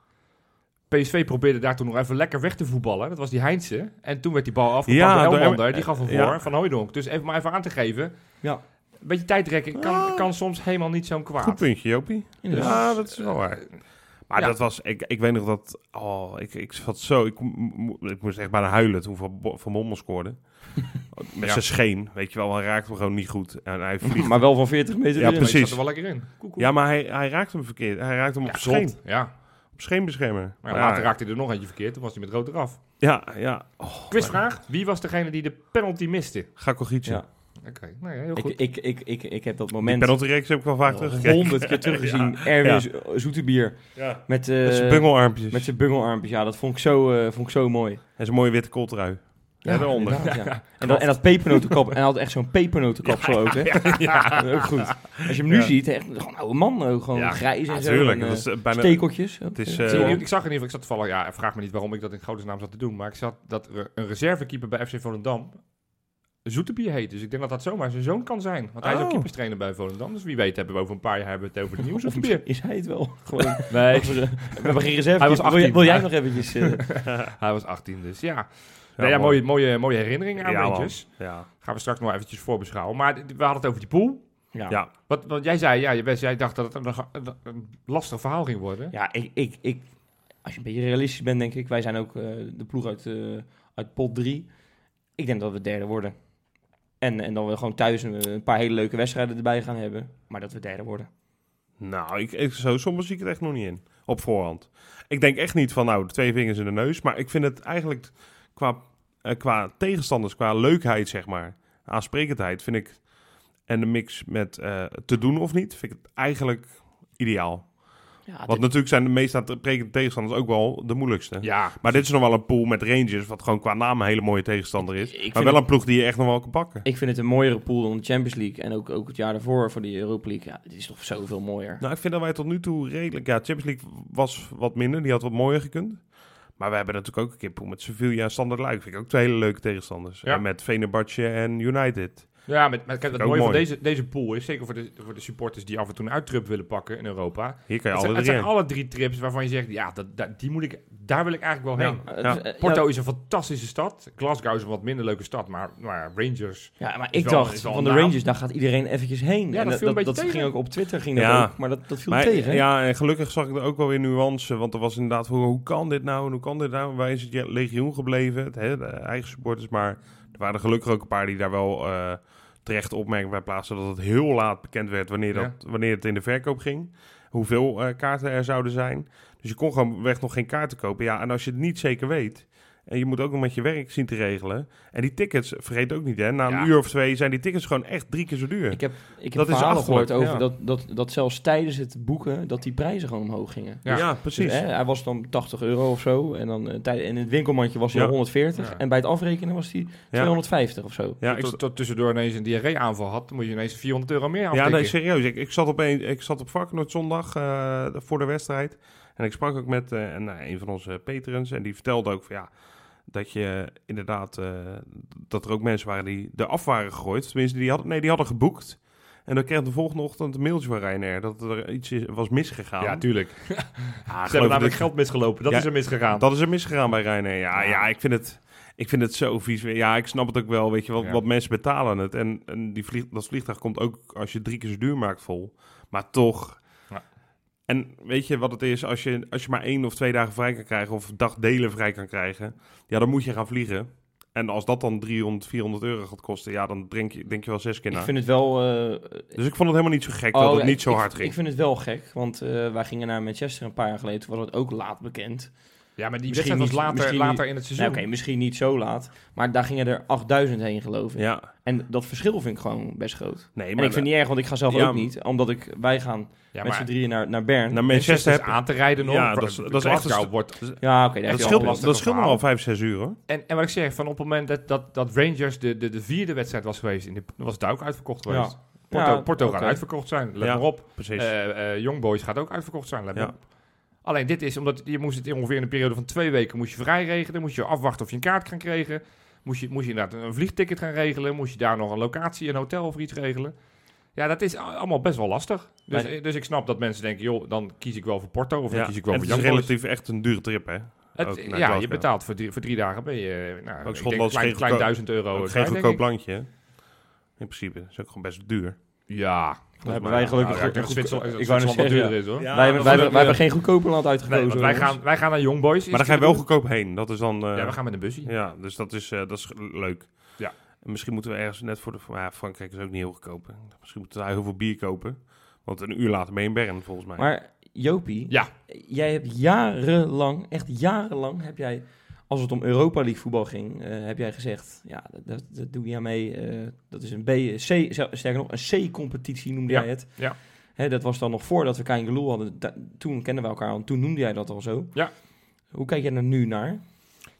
PSV probeerde daar toen nog even lekker weg te voetballen. Dat was die Heinze. En toen werd die bal afgepakt Ja, door Elmander. Die gaf hem voor ja. van Hooijdonk. Dus even maar even aan te geven. Ja, Een beetje tijdrekken kan, Ah. kan soms helemaal niet zo'n kwaad. Goed puntje, Jopie. Ja, dat is wel waar. Maar Ja. dat was, ik, ik weet nog dat, oh, ik, ik zat zo, ik, ik moest echt bijna huilen toen Van, Bo- van Bommel scoorde. Met Ja. zijn scheen, weet je wel, hij raakte hem gewoon niet goed. En hij vliegt. maar wel van 40 meter Ja, precies. zat er wel lekker in. Ja, maar hij, hij raakte hem verkeerd. Hij raakte hem op Ja, scheen. Ja. Op scheenbeschermer. Maar Maar later raakte hij er nog eentje verkeerd. Toen was hij met rood eraf. Ja, ja. Oh, Quizvraag. Wie was degene die de penalty miste? Ga Gietje. Ja. Oké, nou ja, heel Ik, goed. ik, ik, ik, ik heb dat Die moment penaltyreeks heb ik wel vaak teruggekeken. honderd keer teruggezien. Erwin Zo- Zoetebier Ja. met, eh, Met zijn bungelarmpjes. met zijn bungelarmpjes. Ja, dat vond ik zo, eh, vond ik zo mooi. En zijn mooie witte kooltrui. Ja, daaronder. ja. En, dat, en dat pepernotenkap. En hij had echt zo'n pepernotenkapsel ook, hè? Ja, ook goed. Als je hem nu Ja. ziet, echt gewoon een oude man. Gewoon Ja, grijs en zo. Natuurlijk. en, dat eh, is eh, bijna... stekeltjes. Het is, Ja. ik zag in ieder geval, ik zat toevallig, ja, vraag me niet waarom ik dat in godesnaam zat te doen, maar ik zat dat een reservekeeper bij FC Volendam Zoetebier heet. Dus ik denk dat dat zomaar zijn zoon kan zijn. Want hij is ook Oh. keeperstrainer bij Volendam. Dus wie weet hebben we over een paar jaar hebben we het over de nieuwe Zoetebier. is hij het wel? Gewoon, Nee, we, we hebben geen reserve. Hij was wil, jij- 18, wil jij maar- nog eventjes... eh, hij was 18 dus ja. Ja, nee, ja, mooi. mooie, mooie, mooie herinneringen aan Ja, man. Ja. Gaan we straks nog eventjes voorbeschouwen. Maar d- we hadden het over die pool. ja. ja. Wat, wat jij zei, ja, je best, jij dacht dat het een, een, een lastig verhaal ging worden. Ja, ik, ik, ik, als je een beetje realistisch bent, denk ik. Wij zijn ook eh, de ploeg uit, eh, uit pot 3. Ik denk dat we derde worden. En, en dat we gewoon thuis een, een paar hele leuke wedstrijden erbij gaan hebben. Maar dat we derde worden. Nou, ik, ik, zo soms zie ik het echt nog niet in. Op voorhand. Ik denk echt niet van, nou, twee vingers in de neus. Maar ik vind het eigenlijk qua, eh, qua tegenstanders, qua leukheid, zeg maar. Aansprekendheid, vind ik. En de mix met eh, te doen of niet, vind ik het eigenlijk ideaal. Ja, Want natuurlijk zijn de meest aansprekende tegenstanders ook wel de moeilijkste. Ja, Maar dit is nog wel een pool met Rangers, wat gewoon qua naam een hele mooie tegenstander is. Ik- maar wel het- een ploeg die je echt nog wel kan pakken. Ik vind het een mooiere pool dan de Champions League. En ook, ook het jaar daarvoor voor de Europa League. Ja, dit is toch zoveel mooier. Nou, ik vind dat wij tot nu toe redelijk... Ja, Champions League was wat minder. Die had wat mooier gekund. Maar we hebben natuurlijk ook een keer pool met Sevilla en Standard Luik. Vind ik ook twee hele leuke tegenstanders. Ja. En met Fenerbahce en United. Ja, met, met, kijk, het mooie van mooi. deze, deze pool is, zeker voor de, voor de supporters die af en toe een uittrip willen pakken in Europa. Hier kan je Het zijn, alle het drie zijn in. alle drie trips waarvan je zegt, ja, dat, dat- die moet ik, daar wil ik eigenlijk wel heen. Ja, Ja. het is, eh, Porto ja, is een fantastische stad. Glasgow is een wat minder leuke stad, maar, maar Rangers... ja, maar is ik wel- dacht is wel van de naam. Rangers, daar gaat iedereen eventjes heen. Ja, en dat viel een beetje dat tegen. ging ook op Twitter, ging dat ook. Maar dat, dat viel Maar, tegen. ja, en gelukkig zag ik er ook wel weer nuance. Want er was inderdaad, hoe, hoe kan dit nou? En hoe kan dit nou? Wij zijn het legioen gebleven. Het, hè, de eigen supporters. Maar er waren er gelukkig ook een paar die daar wel eh, terecht opmerkingen bij plaatsen. Dat het heel laat bekend werd wanneer, dat, wanneer het in de verkoop ging. Hoeveel eh, kaarten er zouden zijn. Dus je kon gewoon weg nog geen kaarten kopen. Ja, en als je het niet zeker weet. En je moet ook nog met je werk zien te regelen. En die tickets, vergeet ook niet hè. Na een Ja. uur of twee zijn die tickets gewoon echt drie keer zo duur. Ik heb, ik heb Dat verhalen gehoord over ja. dat, dat, dat zelfs tijdens het boeken, dat die prijzen gewoon omhoog gingen. Ja. ja, Dus, precies. hè, hij was dan 80 euro of zo. En dan eh, in het winkelmandje was hij Ja. al 140. Ja. En bij het afrekenen was hij 250 of zo. ja, tot, ik, tot, tot tussendoor ineens een diarree-aanval had, dan moet je ineens 400 euro meer Ja, aftikken. nee, serieus. Ik, ik zat op, een, ik zat op Varkenoord zondag eh, voor de wedstrijd. En ik sprak ook met eh, een, een van onze patrons. En die vertelde ook van ja, dat je inderdaad, eh, dat er ook mensen waren die er af waren gegooid. Tenminste, die hadden, nee, die hadden geboekt. En dan kreeg de volgende ochtend een mailtje van Ryanair dat er iets is- was misgegaan. Ja, tuurlijk. Ah, Ze hebben namelijk geld misgelopen. Dat Ja, is er misgegaan. Dat is er misgegaan bij Ryanair. Ja, Ja. ja. ik vind het... Ik vind het zo vies. Ja, ik snap het ook wel. Weet je, wat, Ja. wat mensen betalen het. En, en die vlieg, dat vliegtuig komt ook als je drie keer zo duur maakt vol. Maar toch. En weet je wat het is? Als je, als je maar één of twee dagen vrij kan krijgen... of dagdelen vrij kan krijgen... ja, dan moet je gaan vliegen. En als dat dan 300, 400 euro gaat kosten... ja, dan denk je, denk je wel zes keer Ik na. vind het wel... eh, Dus ik vond het helemaal niet zo gek oh, dat het ja, niet zo ik- hard ik, ging. Ik vind het wel gek, want eh, wij gingen naar Manchester een paar jaar geleden. Toen was het ook laat bekend. Ja, maar die Misschien wedstrijd was niet- later, misschien later in het Nou, seizoen. Oké, misschien niet zo laat. Maar daar gingen er 8000 heen, geloof ik. Ja, En dat verschil vind ik gewoon best groot. nee, En maar ik vind het niet erg, want ik ga zelf Ja, ook niet. Omdat ik, wij gaan ja, met maar z'n drieën naar, naar Bern. naar Manchester aan te rijden nog. Ja, dat is- dat is echt wordt... ja, oké. heb dat al scheelt, lastig dat scheelt nog verhaal. wel 5, 6 uur hoor. En, en wat ik zeg, van op het moment dat, dat, dat Rangers de, de, de vierde wedstrijd was geweest, in de, was het ook uitverkocht geweest. Ja. Porto, Ja, Porto gaat uitverkocht zijn, let Ja. maar op. Precies. Eh eh Young Boys gaat ook uitverkocht zijn, let maar Ja. op. Alleen dit is omdat je moest het ongeveer in een periode van twee weken moest je vrij regelen, moest je afwachten of je een kaart kan krijgen, moest je, moest je inderdaad een vliegticket gaan regelen, moest je daar nog een locatie, een hotel of iets regelen. Ja, dat is allemaal best wel lastig. Dus, dus ik snap dat mensen denken, joh, dan kies ik wel voor Porto of dan ja. kies ik wel en voor het is relatief echt een dure trip, hè? Het- ook ja, je betaalt voor drie, voor drie dagen ben je, nou, ik denk Schotland klein, geen klein duizend euro. Ook geen goedkoop landje, hè? In principe. Dat is ook gewoon best duur. Ja, Hebben wij gelukkig nou, ja, goed- ik Zwitserland wou zeggen, duurder is, hoor. Ja, wij, hebben eh, geen goedkope land uitgekozen. wij, gaan, wij gaan naar Young Boys. Maar dan ga je wel goedkoop heen. Dat is dan... eh, Ja, we gaan met een busje. ja, dus dat is, eh, dat is leuk. Ja. En misschien moeten we ergens net voor de... Ja, Frankrijk is ook niet heel goedkoop. hè. Misschien moeten we daar heel veel bier kopen. Want een uur later ben je in Bern, volgens mij. Maar Jopie, Ja. jij hebt jarenlang, echt jarenlang, heb jij, als het om Europa League voetbal ging, eh, heb jij gezegd, ja, dat, dat, doe je aan mee. eh, dat is een B, C, sterker nog, een C-competitie noemde Ja, jij het. ja. Hè, dat was dan nog voordat we Kain Geloel hadden. Da- toen kenden we elkaar al, en toen noemde jij dat al zo. Ja. Hoe kijk jij er nu naar?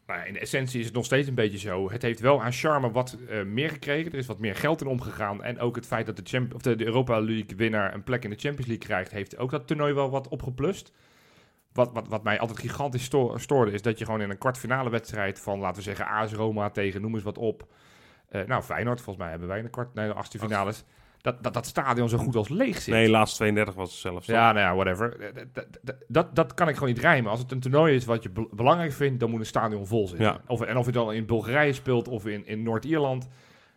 Nou, ja, in de essentie is het nog steeds een beetje zo. Het heeft wel aan charme wat eh, meer gekregen. Er is wat meer geld in omgegaan. En ook het feit dat de, champ of de, de Europa League winnaar een plek in de Champions League krijgt, heeft ook dat toernooi wel wat opgeplust. Wat, wat, wat mij altijd gigantisch sto- stoorde, is dat je gewoon in een kwartfinale wedstrijd van, laten we zeggen, AS Roma tegen, noem eens wat op. Eh, nou, Feyenoord, volgens mij hebben wij in de kwart, nee, de achtste finales. Dat, dat dat stadion zo goed als leeg zit. nee, laatste 32 was het zelfs. Ja, nou ja, whatever. Eh, Dat, dat, dat, dat kan ik gewoon niet rijmen. Als het een toernooi is wat je be- belangrijk vindt, dan moet een stadion vol zitten. Ja. Of, en of je dan in Bulgarije speelt of in, in Noord-Ierland,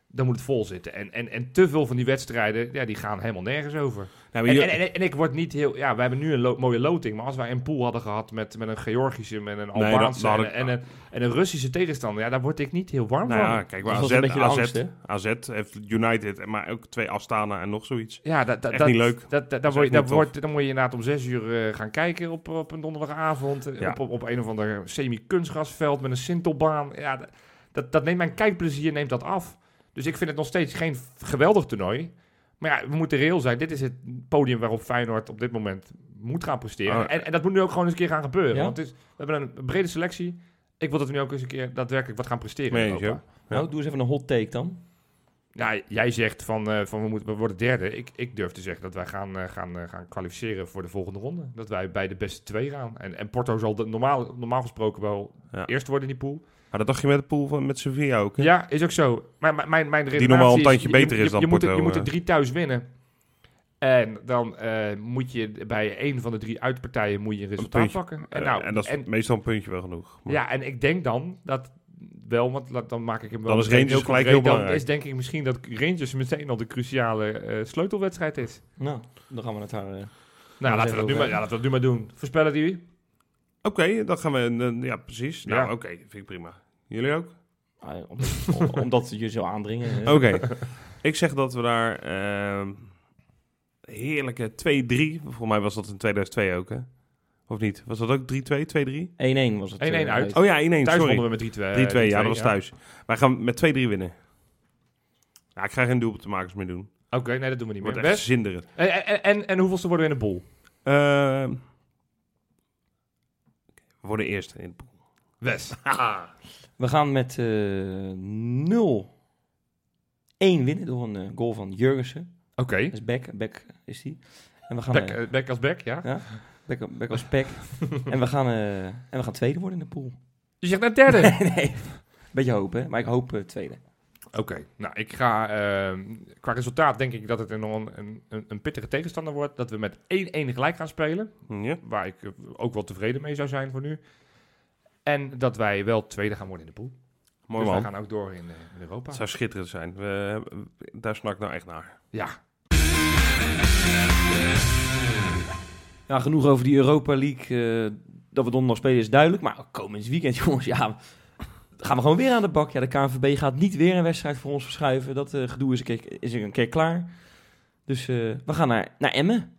dan moet het vol zitten. En, en, en te veel van die wedstrijden, ja, die gaan helemaal nergens over. Maar En, en, en, en ik word niet heel... Ja, we hebben nu een lo- mooie loting, maar als wij een pool hadden gehad met, met een Georgische, met een Albaanse en, ik- en, een, en een Russische tegenstander, ja, daar word ik niet heel warm nou van. ja, kijk, maar AZ, AZ, angst, hè? AZ heeft United, maar ook twee Astana en nog zoiets. Ja, dat, dat, Echt dat, niet leuk. Dat, dat, is dan, word wordt, moet je inderdaad om zes uur eh, gaan kijken op, op een donderdagavond. eh, Ja. Op, op, op een of ander semi-kunstgrasveld met een sintelbaan. Ja, dat- dat, dat neemt mijn kijkplezier neemt dat af. Dus ik vind het nog steeds geen geweldig toernooi. Maar ja, we moeten reëel zijn. Dit is het podium waarop Feyenoord op dit moment moet gaan presteren. Oh. En, en dat moet nu ook gewoon eens een keer gaan gebeuren. Ja? Want het is, we hebben een brede selectie. Ik wil dat we nu ook eens een keer daadwerkelijk wat gaan presteren. Meen? Nou, doe eens even een hot take dan. Ja, jij zegt van, eh, van we, moeten, we worden derde. Ik, ik durf te zeggen dat wij gaan, eh, gaan, eh, gaan kwalificeren voor de volgende ronde. Dat wij bij de beste twee gaan. En, en Porto zal de, normaal, normaal gesproken wel Ja. eerst worden in die pool. Maar dat dacht je met de pool van, met Sevilla ook, hè? Ja, is ook zo. Maar mijn, mijn, mijn redenatie normaal een tandje je- beter je, is dan je, moet, er- Porto, je moet er eh. drie thuis winnen. En dan eh, moet je bij één van de drie uitpartijen moet je een resultaat pakken. En, Eh, nou, en dat is en- meestal een puntje wel genoeg. Maar- ja, en ik denk dan dat wel, want laat- dan maak ik hem wel Dan is Rangers gelijk concreet. heel Dan belangrijk. is denk ik misschien dat Rangers meteen al de cruciale eh, sleutelwedstrijd is. Nou, dan gaan we het daar... eh, Nou, laten we, dat nu maar, ja, laten we dat nu maar doen. Voorspellen die? Oké, dan gaan we... eh, ja, precies. Nou, Ja. oké. vind ik prima. Jullie ook? ah, om- om- omdat je zo aandringen. eh. Oké. ik zeg dat we daar... ehm, heerlijke 2-3... Volgens mij was dat in 2002 ook, hè? Of niet? Was dat ook 3-2? 2-3? 1-1 was het. 1-1 eh, uit. Oh ja, 1-1. Thuis Sorry. wonnen we met 3-2. 3-2, ja, dat was ja. thuis. Wij gaan met 2-3 winnen. Ja, ik ga geen doelpuntenmakers meer doen. Oké, nee, dat doen we niet meer. Wordt echt zinderend. En, en, en, en hoeveelste worden we in de boel? Ehm, we worden eerst in de pool. Wes. We gaan met eh 0-1 winnen door een eh, goal van Jurgensen. Oké. Dat is Beck. Beck is die. En we gaan, Back, eh, back als back, ja. Beck, Beck als Beck. en, we gaan, eh, en we gaan tweede worden in de pool. Je zegt net derde. nee, beetje hopen, hè? maar ik hoop tweede. Oké, nou ik ga ehm, qua resultaat denk ik dat het een, een, een, een pittige tegenstander wordt. Dat we met 1-1 gelijk gaan spelen. Ja. Waar ik eh, ook wel tevreden mee zou zijn voor nu. En dat wij wel tweede gaan worden in de pool. Mooi dus man. gaan ook door in, eh, in Europa. Het zou schitterend zijn. We, daar snak ik nou echt naar. Ja, Ja, genoeg over die Europa League. eh, dat we donderdag spelen is duidelijk. Maar komend weekend, jongens, ja, gaan we gewoon weer aan de bak. Ja, de KNVB gaat niet weer een wedstrijd voor ons verschuiven. Dat eh, gedoe is een, keer, is een keer klaar. Dus eh, we gaan naar, naar Emmen.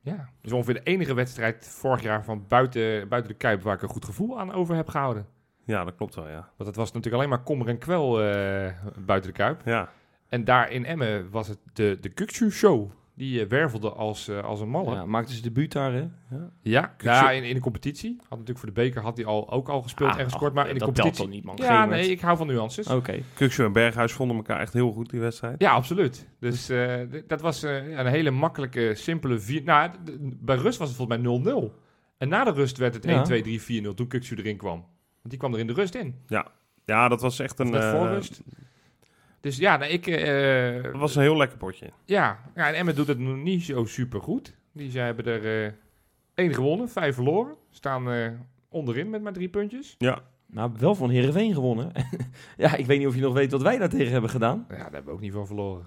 ja. Dus ongeveer de enige wedstrijd vorig jaar van buiten, buiten de Kuip waar ik een goed gevoel aan over heb gehouden. Ja, dat klopt wel, ja. Want het was natuurlijk alleen maar kommer en kwel eh, buiten de Kuip. Ja, En daar in Emmen was het de, de Kukcu Show. Die eh, wervelde als, eh, als een malle. Ja, maakte ze debuut daar, hè? Ja, ja in, in de competitie. Had natuurlijk voor de beker had hij al, ook al gespeeld Ah, en gescoord. Maar in de dat competitie... niet, man? Ja, Geen nee, ik hou van nuances. Oké. Kukshoe en Berghuis vonden elkaar echt heel goed, die wedstrijd. Ja, absoluut. Dus eh, d- dat was eh, ja, een hele makkelijke, simpele... Vier... Nou, bij rust was het volgens mij 0-0. En na de rust werd het Ja. 1, 2, 3, 4, 0 toen Kukcu erin kwam. Want die kwam er in de rust in. Ja, dat was echt Of een... net voor eh, rust. Dus ja, nou, ik... eh, dat was een heel lekker potje. ja, ja, en Emmen doet het nog niet zo super goed. Die zij hebben er eh één gewonnen, vijf verloren. Staan eh, onderin met maar drie puntjes. Ja, Nou, wel van Heerenveen gewonnen. ja, ik weet niet of je nog weet wat wij daar tegen hebben gedaan. Ja, daar hebben we ook niet van verloren.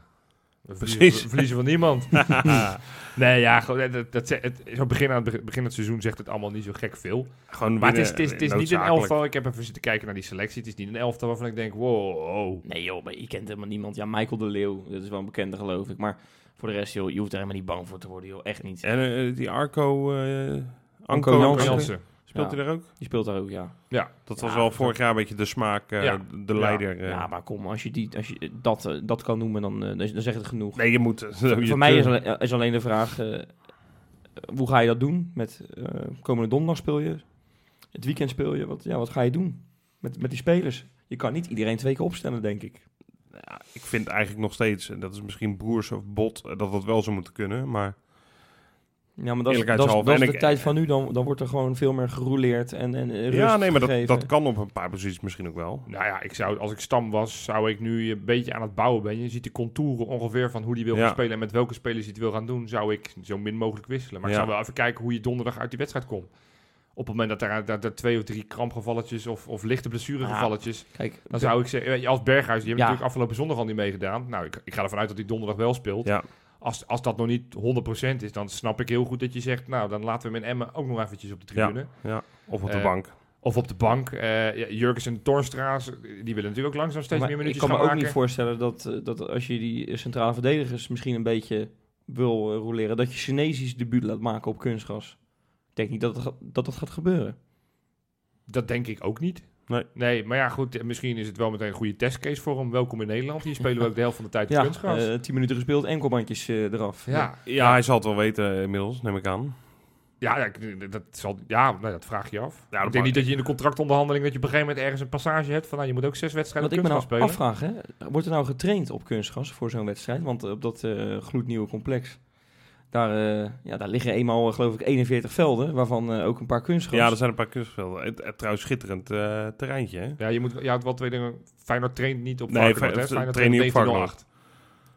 We Precies. verliezen, we verliezen van niemand. nee, ja, gewoon, dat, dat, het, zo begin, aan het begin, van het seizoen zegt het allemaal niet zo gek veel. gewoon Maar het is, het is, het is niet een elftal. Ik heb even zitten kijken naar die selectie. Het is niet een elftal waarvan ik denk, wow. Nee joh, maar je kent helemaal niemand. Ja, Michael de Leeuw, dat is wel een bekende geloof ik. Maar voor de rest, joh, je hoeft er helemaal niet bang voor te worden, joh. Echt niet. En eh, die Arco... eh Anko Anko Jansen. Speelt Ja. hij daar ook? Die speelt daar ook, ja. Ja, Dat was Ja, wel dat vorig jaar een beetje de smaak, eh, Ja. de leider. eh. Ja, maar kom, als je, die, als je dat, eh, dat kan noemen, dan, dan, zegt het genoeg. Nee, je moet... voor je mij is alleen, is alleen de vraag, eh, hoe ga je dat doen? Met eh, komende donderdag speel je, het weekend speel je. Wat, ja, wat ga je doen met, met die spelers? Je kan niet iedereen twee keer opstellen, denk ik. Ja, ik vind eigenlijk nog steeds, en dat is misschien broers of bot, dat dat wel zou moeten kunnen. Maar Ja, maar dat is, dat is, dat de ik- tijd van nu. Dan, dan wordt er gewoon veel meer gerouleerd en, en rust ja, nee, maar dat, gegeven. dat kan op een paar posities misschien ook wel. nou ja, ik zou, als ik stam was, zou ik nu een beetje aan het bouwen ben. Je ziet de contouren ongeveer van hoe die wil Ja. gaan spelen en met welke spelers hij het wil gaan doen, zou ik zo min mogelijk wisselen. Maar ik Ja. zou wel even kijken hoe je donderdag uit die wedstrijd komt. Op het moment dat er, dat er twee of drie krampgevalletjes of, of lichte blessuregevalletjes, Kijk, dan zou ik zeggen, als Berghuis, die hebben Ja. natuurlijk afgelopen zondag al niet meegedaan. Nou, ik, ik ga ervan uit dat hij donderdag wel speelt. Ja, Als, als dat nog niet 100% is, dan snap ik heel goed dat je zegt, nou, dan laten we hem in Emmen ook nog eventjes op de tribune. ja. Of op de Eh, bank. Of op de bank. Eh ja, Jurgens en Toornstra, die willen natuurlijk ook langzaam steeds maar meer ik minuutjes kan me gaan ook maken. niet voorstellen dat, eh, dat als je die centrale verdedigers misschien een beetje wil uh, roleren, dat je Chinesisch debuut laat maken op kunstgras. Ik denk niet dat dat, dat gaat gebeuren. Dat denk ik ook niet. Nee. Nee, maar ja, goed. Misschien is het wel meteen een goede testcase voor hem. Welkom in Nederland. Hier spelen we ook de helft van de tijd op Ja, kunstgras. eh, tien minuten gespeeld, enkelbandjes eh, eraf. ja. Ja, hij zal het wel weten inmiddels, neem ik aan. Ja, ja, dat, zal, ja nou, dat vraag je af. dat ik denk niet dat je in de contractonderhandeling... dat je op een gegeven moment ergens een passage hebt... van nou, je moet ook zes wedstrijden Wat op ik me kunstgras nou spelen. afvraag, hè, wordt er nou getraind op kunstgras voor zo'n wedstrijd? Want eh, op dat eh, gloednieuwe complex, daar, eh, ja, daar liggen eenmaal, eh, geloof ik, 41 velden, waarvan eh, ook een paar kunstgras. Ja, er zijn een paar kunstvelden. Het, het, trouwens schitterend eh, terreintje, hè? Ja, je, moet, houdt wel twee dingen. Feyenoord traint niet op Nee, Varkenoord, hè? Feyenoord traint niet op 1908.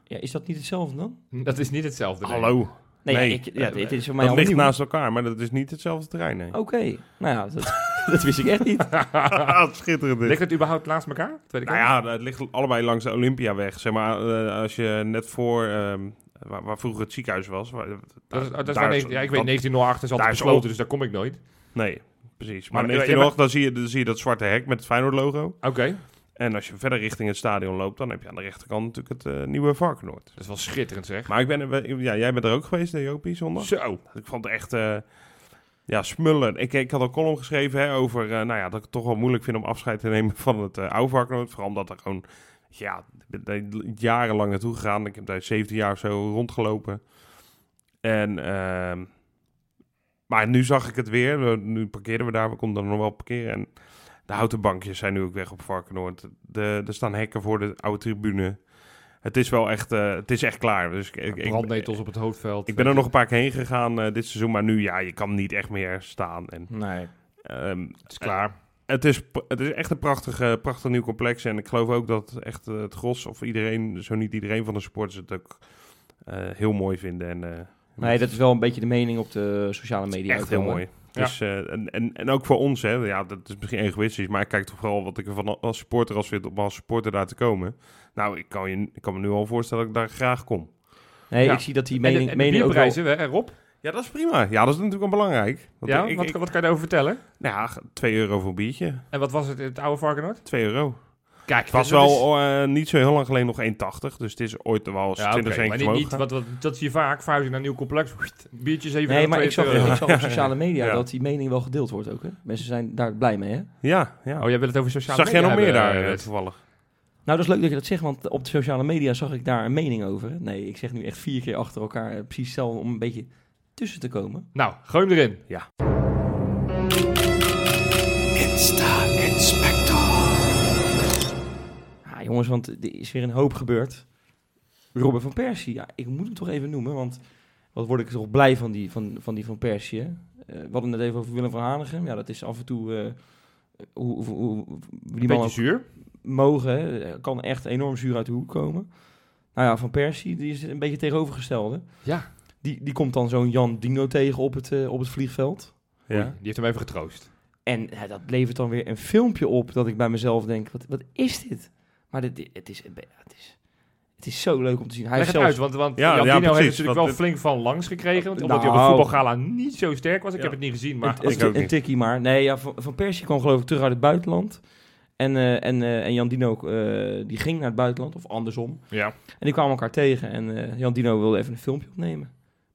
Ja, is dat niet hetzelfde dan? Dat is niet hetzelfde. nee. Hallo. Nee, Nee, ja, ik, ja, dit is voor mij Dat al ligt nieuw. naast elkaar, maar dat is niet hetzelfde terrein, nee. Oké, nou ja, dat, dat wist ik echt niet. Schitterend. Ligt het überhaupt naast elkaar? Dat weet ik Nou ja, het ligt allebei langs de Olympiaweg. Zeg maar, eh, als je net voor, ehm, waar, waar vroeger het ziekenhuis was. Waar, Dat is, daar- dat is daar ja, ik dat- weet 1908 is altijd daar is gesloten, ook- dus daar kom ik nooit. Nee, precies. Maar- Maar, ja, 19 maar- nog, dan zie, je, dan zie je dat zwarte hek met het Feyenoord-logo. Oké. En als je verder richting het stadion loopt, dan heb je aan de rechterkant natuurlijk het eh, nieuwe Varkenoord. Dat is wel schitterend zeg. Maar ik ben, ja, jij bent er ook geweest, hè, Jopie, zondag? Zo. Ik vond het echt eh, ja, smullen. Ik, ik had een column geschreven hè, over eh, nou ja, dat ik het toch wel moeilijk vind om afscheid te nemen van het eh oude Varkenoord. Vooral omdat er gewoon, ja, ik ben jarenlang naartoe gegaan. Ik heb daar 17 jaar of zo rondgelopen. En, ehm, maar nu zag ik het weer. We- Nu parkeerden we daar, we konden er nog wel parkeren. En de houten bankjes zijn nu ook weg op Varkenoord. De, er staan hekken voor de oude tribune. Het is wel echt, eh, het is echt klaar. Dus ik, ik, ik- Brandnetels op het hoofdveld. ik ben er nog een paar keer heen gegaan eh, dit seizoen, maar nu ja, je kan niet echt meer staan. En, Nee. ehm, Het is klaar. Het, is, het is echt een prachtig, eh, prachtig nieuw complex. En ik geloof ook dat echt eh, het gros, of iedereen, zo niet iedereen van de supporters het ook eh, heel mooi vinden. En, eh, nee, dat is wel een beetje de mening op de sociale media. echt heel mooi. Ja. Dus, eh, en, en, en ook voor ons, hè, ja, dat is misschien egoïstisch, maar ik kijk toch vooral wat ik ervan als supporter als vind om als supporter daar te komen. Nou, ik kan, je, ik kan me nu al voorstellen dat ik daar graag kom. Nee, Ja. ik zie dat die En de, mening, en de mening ook wel... hè, Rob? Ja, dat is prima. Ja, dat is natuurlijk wel belangrijk. Want Ja, ik, wat, ik- wat kan je daarover vertellen? nou ja, 2 euro voor een biertje. En wat was het in het oude Varkenoord? 2 euro. Kijk, Het was is- wel eh, niet zo heel lang geleden nog 1,80. Dus het is ooit wel eens Ja, 20 oké, cent maar niet, wat, wat, dat zie je vaak, verhuizing naar een nieuw complex, biertjes even Nee, maar ik zag, euro. ik zag op sociale media Ja. dat die mening wel gedeeld wordt ook. Hè? Mensen zijn daar blij mee, hè? Ja, ja. Oh, jij wil het over sociale Zag jij media nog meer daar eh, toevallig? Nou, dat is leuk dat je dat zegt, want op de sociale media zag ik daar een mening over. Nee, ik zeg nu echt vier keer achter elkaar eh, precies hetzelfde om een beetje tussen te komen. Nou, gooi hem erin. Ja, jongens, want er is weer een hoop gebeurd. Robert van Persie, ja, ik moet hem toch even noemen, want wat word ik toch blij van die van, van, die van Persie. hè. Eh, we hadden het even over Willem van Hanegem. Ja, dat is af en toe eh, hoe, hoe, hoe- hoe die man Beetje ook zuur. mogen. Hè. Er kan echt enorm zuur uit de hoek komen. Nou ja, Van Persie, die is een beetje tegenovergestelde. Ja. Die, die komt dan zo'n Jan Dino tegen op het, eh, op het vliegveld. Oei, Ja. die heeft hem even getroost. En ja, dat levert dan weer een filmpje op dat ik bij mezelf denk, wat, wat is dit? Maar dit, dit- het, is, het, is, het is zo leuk om te zien. Hij Leg heeft het zelfs, uit, want, want Ja, Jan ja, Dino heeft natuurlijk wel flink van langs gekregen. Want, omdat hij op Nou. de voetbalgala niet zo sterk was. Ik Ja. heb het niet gezien, maar... een, een, ik ook een niet. tikkie maar. Nee, ja, van, van Persie kwam geloof ik terug uit het buitenland. En, eh, en, eh, en Jan Dino eh, die ging naar het buitenland, of andersom. ja. En die kwamen elkaar tegen en eh, Jan Dino wilde even een filmpje opnemen.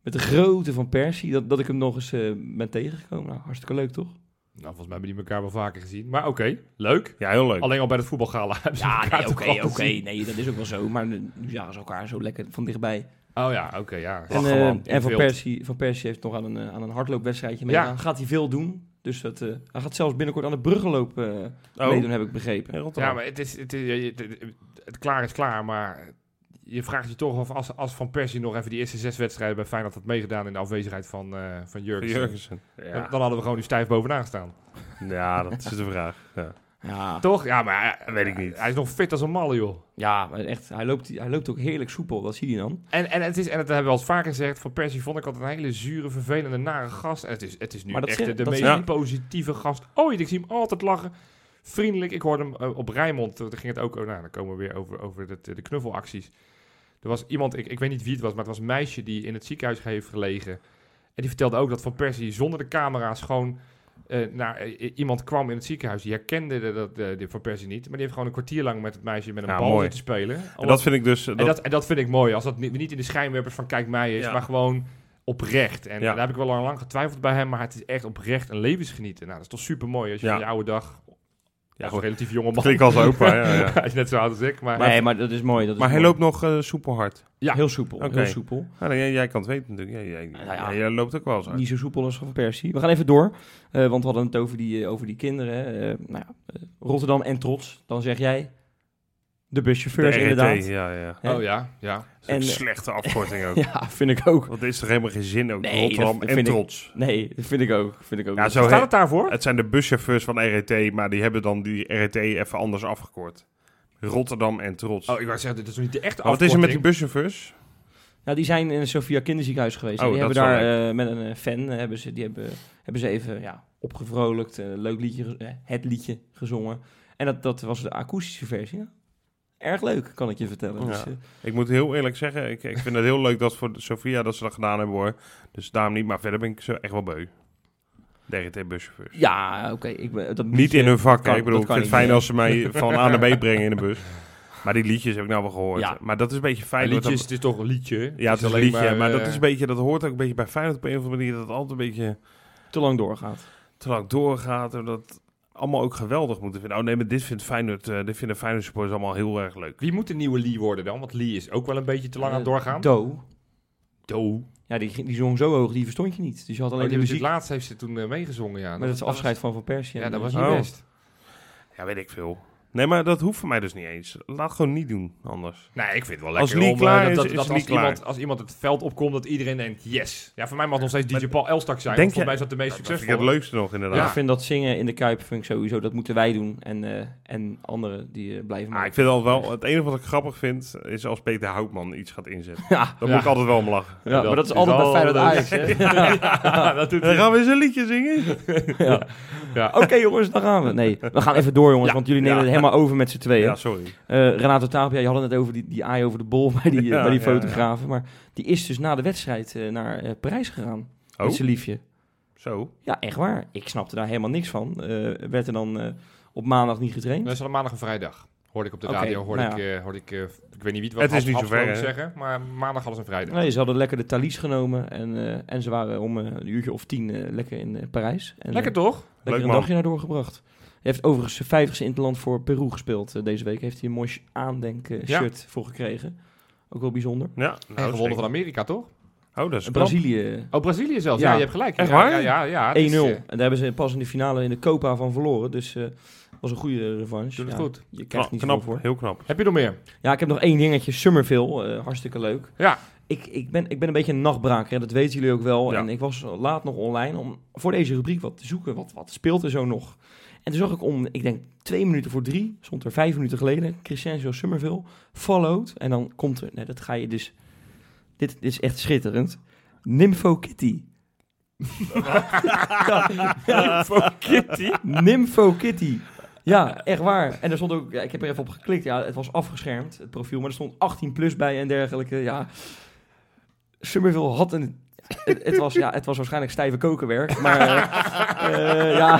Met de grootte van Persie, dat, dat ik hem nog eens eh, ben tegengekomen. Nou, hartstikke leuk toch? Nou, volgens mij hebben die elkaar wel vaker gezien. Maar oké, leuk. Ja, heel leuk. Alleen al bij het voetbalgala hebben ze Ja, nee, oké, oké. Nee, dat is ook wel zo. Maar nu zagen ze elkaar zo lekker van dichtbij. Oh ja, oké, ja. En, Ach, eh, en van, Persie, van Persie heeft nog aan een, eh, aan een hardloopwedstrijdje Ja. meegedaan. Gaat hij veel doen. Dus dat, eh, hij gaat zelfs binnenkort aan de bruggenloop eh Oh. meedoen, heb ik begrepen. Ja, maar het is, het, is, het, het- het klaar is klaar, maar je vraagt je toch af als, als Van Persie nog even die eerste zes wedstrijden bij Feyenoord had meegedaan in de afwezigheid van, eh van Jurgensen. Jurgensen. Dan, Ja. dan hadden we gewoon nu stijf bovenaan gestaan. ja, dat is de vraag. Ja. Ja, Toch? Ja, maar Weet ik niet. hij is nog fit als een malle, joh. ja maar echt, hij loopt, hij loopt ook heerlijk soepel. Dat zie je dan. En, en, het is, en dat hebben we al eens vaker gezegd, Van Persie vond ik altijd een hele zure, vervelende, nare gast. En het is, het is nu echt de, meest positieve gast ooit. Ik zie hem altijd lachen. Vriendelijk. Ik hoorde hem eh, op Rijnmond, daar ging het ook, oh, nou, dan komen we weer over, over de, de knuffelacties. Er was iemand, ik, ik weet niet wie het was, maar het was een meisje die in het ziekenhuis heeft gelegen. En die vertelde ook dat Van Persie zonder de camera's gewoon eh, naar eh, iemand kwam in het ziekenhuis. Die herkende de, dat, eh, die Van Persie niet. Maar die heeft gewoon een kwartier lang met het meisje met een Ja, bal mooi. zitten spelen. En dat vind ik dus... En Dat, dat, en dat vind ik mooi, als dat niet, niet in de schijnwerpers van kijk mij is, Ja. maar gewoon oprecht. En Ja. daar heb ik wel lang, lang getwijfeld bij hem, maar het is echt oprecht een levensgenieten. Nou, dat is toch super mooi als je Ja. van je oude dag, ja, een relatief jonge man. klinkt als opa, ja, ja. hij is net zo oud als ik, maar... nee, maar dat is mooi. Dat is Maar hij loopt nog eh, soepel hard. Ja. heel soepel. Oké. Heel soepel. Ja, dan- jij, jij kan het weten natuurlijk. Jij, jij, Nou ja. jij- loopt ook wel hard. Niet zo soepel als Van Persie. We gaan even door, eh, want we hadden het over die, eh, over die kinderen. eh, nou ja, Rotterdam en trots. Dan zeg jij de buschauffeurs De inderdaad. Ja, ja. Hè? Oh ja, ja. Een En- slechte afkorting ook. Ja, vind ik ook. Want er is toch helemaal geen zin ook. Nee, Rotterdam dat en vind ik- trots. Nee, dat vind ik ook. Vind ik ook. Ja, zo Staat he- het daarvoor? Het zijn de buschauffeurs van RET, maar die hebben dan die RET even anders afgekort. Rotterdam en trots. Oh, ik wou zeggen, dit is niet de echte Maar wat is er met die afkorting? buschauffeurs? Nou, die zijn in het Sophia Kinderziekenhuis geweest. Oh, die hebben daar eh, met een eh, fan eh, hebben ze, die hebben, hebben ze even ja, opgevrolijkt. Een leuk liedje, eh, het liedje gezongen. En dat, dat was de akoestische versie. Ja. Erg leuk, kan ik je vertellen. Ja. Dus, eh, Ik moet heel eerlijk zeggen, ik, ik vind het heel leuk dat voor de Sofia dat ze dat gedaan hebben hoor. Dus daarom niet, maar verder ben ik zo echt wel beu. De RET-buschauffeurs. ja, oké. ik ben- dat Niet in hun dat vak, kan-. Ik bedoel, dat ik vind het fijn meer. als ze mij van A naar B brengen in de bus. Maar die liedjes heb ik nou wel gehoord. Ja. Maar dat is een beetje fijn. liedje is, het is toch een liedje? ja, het is een liedje, maar, dat eh, is een beetje, dat hoort ook een beetje bij Feyenoord op een of andere manier, dat het altijd een beetje te lang doorgaat. te lang doorgaat dat allemaal ook geweldig moeten vinden. Oh nee, maar dit vindt Feyenoord, eh, dit vinden Feyenoord supporters allemaal heel erg leuk. Wie moet de nieuwe Lee worden dan? Want Lee is ook wel een beetje te lang aan het Eh, doorgaan. Do. Do. Ja, die, die zong zo hoog, die verstond je niet. Dus je had Oh, alleen die de heeft muziek. het laatst heeft ze toen eh, meegezongen, ja. met het was- afscheid van Van Persie. Ja, dat was niet Oh. best. Ja, weet ik veel. Nee, maar dat hoeft voor mij dus niet eens. Laat gewoon niet doen, anders. Nee, ik vind het wel Als lekker Lee om, klaar eh, is, dat, is dat, dat Lee als, klaar. iemand, als iemand het veld opkomt, dat iedereen denkt, yes. Ja, voor mij mag het nog steeds DJ Maar Paul Elstak zijn. denk je- mij is dat de meest Dat vind ik succesvolle. het leukste nog, inderdaad. Ja. Ik vind dat zingen in de Kuip vind ik sowieso, dat moeten wij doen. En, eh, en anderen die eh, blijven Maar maken. ik vind al wel, het enige wat ik grappig vind, is als Peter Houtman iets gaat inzetten. Ja, Dan Ja. moet ik altijd wel om lachen. ja, maar dat is altijd bij Feyenoord Ajax. hè? Ja, dat doet Dan gaan we eens een liedje zingen. Ja. Ja. Oké jongens, dan gaan we. Nee, we gaan even door jongens, want jullie nemen het helemaal over met z'n tweeën. Ja, sorry. Eh, Renato Tapia, je had het net over die, die aai over de bol bij die, Ja, bij die ja, fotografen. Maar die is dus na de wedstrijd eh, naar eh, Parijs gegaan. Oh, Met zijn liefje. zo. Ja, echt waar. Ik snapte daar helemaal niks van. Eh, werd er dan eh, op maandag niet getraind? Dat is al maandag en vrijdag. Hoorde ik op de radio. Hoorde nou ik, eh, hoorde ik, ik weet niet wie het was. Het is niet zo ver, zeggen, maar maandag hadden ze een vrijdag. Nee, ze hadden lekker de Thalys genomen. En, eh, en ze waren om eh, een uurtje of tien eh, lekker in eh, Parijs. En, Lekker toch? lekker Leuk, een man. dagje naar doorgebracht. Hij heeft overigens zijn vijftigste in het land voor Peru gespeeld. eh, deze week heeft hij een mooi aandenk Ja. shirt voor gekregen. Ook wel bijzonder. Ja, en nou, gewonnen zeker. van Amerika, toch? Oh, dat is. Brazilië Oh, Brazilië zelfs. Ja, Ja. je hebt gelijk. Echt ja, waar? Ja, ja, ja. het 1-0. is, eh, en daar hebben ze pas in de finale in de Copa van verloren. Dus eh was een goede revanche. Doet het Ja, goed. Je krijgt Knap, niet knap, voor. heel knap. Heb je nog meer? Ja, ik heb nog één dingetje. Summerville, eh, hartstikke leuk. Ja. Ik, ik, ben, ik ben een beetje een nachtbraker, hè, dat weten jullie ook wel. Ja. En ik was laat nog online om voor deze rubriek wat te zoeken. Wat, wat speelt er zo nog? En toen zag ik om, ik denk twee minuten voor drie, stond er vijf minuten geleden, Crescencio Summerville, followed. En dan komt er, nee, dat ga je dus, dit, dit is echt schitterend, Nympho Kitty. ja, Nympho Kitty? Nympho Kitty. Ja, echt waar. En er stond ook, ja, ik heb er even op geklikt, ja, het was afgeschermd, het profiel, maar er stond 18 plus bij en dergelijke. Ja, Summerville had een, het, het was, ja, het was waarschijnlijk stijve kokenwerk, maar eh, eh, ja,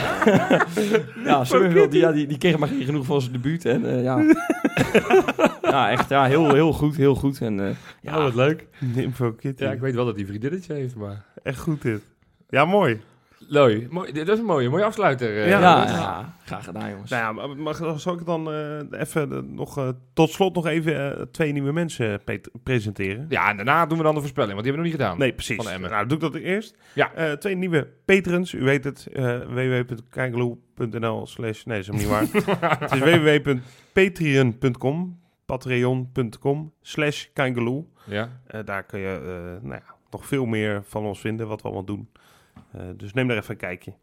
ja, Summerville, die, ja, die, die kreeg maar geen genoeg van zijn debuut en eh, ja, ja, echt, ja, heel, heel goed, heel goed en eh, ja, Oh, wat leuk. Nympho Kitty. Ja, ik weet wel dat hij vriendinnetje heeft, maar... Echt goed dit. Ja, mooi. Leuk. Mooi, dat is een mooie, mooie afsluiter. eh. Ja. ja, ja, graag gedaan jongens. Nou ja, maar mag, zal ik dan eh, even eh, nog tot slot nog even twee nieuwe mensen presenteren? Ja, en daarna doen we dan de voorspelling, want die hebben we nog niet gedaan. Nee, precies. Van Emmen. Nou, doe ik dat eerst. Ja. Eh, twee nieuwe patrons. U weet het. eh www.kijkeloe.nl slash... Nee, dat is hem niet waar. het is www.patreon.com patreon.com slash kijkeloe. Ja. Eh, daar kun je eh, nou ja, nog veel meer van ons vinden, wat we allemaal doen. Eh, dus neem daar even een kijkje.